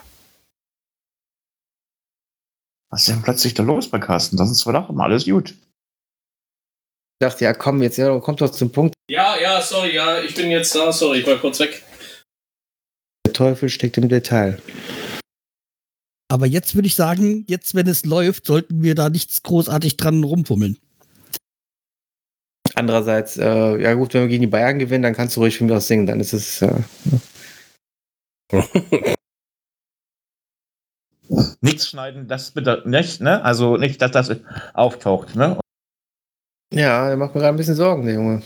Was ist denn plötzlich da los bei Carsten? Das ist doch immer alles gut. Ich dachte, ja, komm, jetzt ja, kommt doch zum Punkt. Ja, ja, sorry, ja, ich bin jetzt da, sorry, ich war kurz weg. Der Teufel steckt im Detail. Aber jetzt würde ich sagen, jetzt, wenn es läuft, sollten wir da nichts großartig dran rumfummeln. Andererseits, äh, ja gut, wenn wir gegen die Bayern gewinnen, dann kannst du ruhig von mir aus singen, dann ist es. Äh, Nichts schneiden, das bitte nicht, ne? Also nicht, dass das auftaucht, ne? ja, der macht mir gerade ein bisschen Sorgen, der Junge.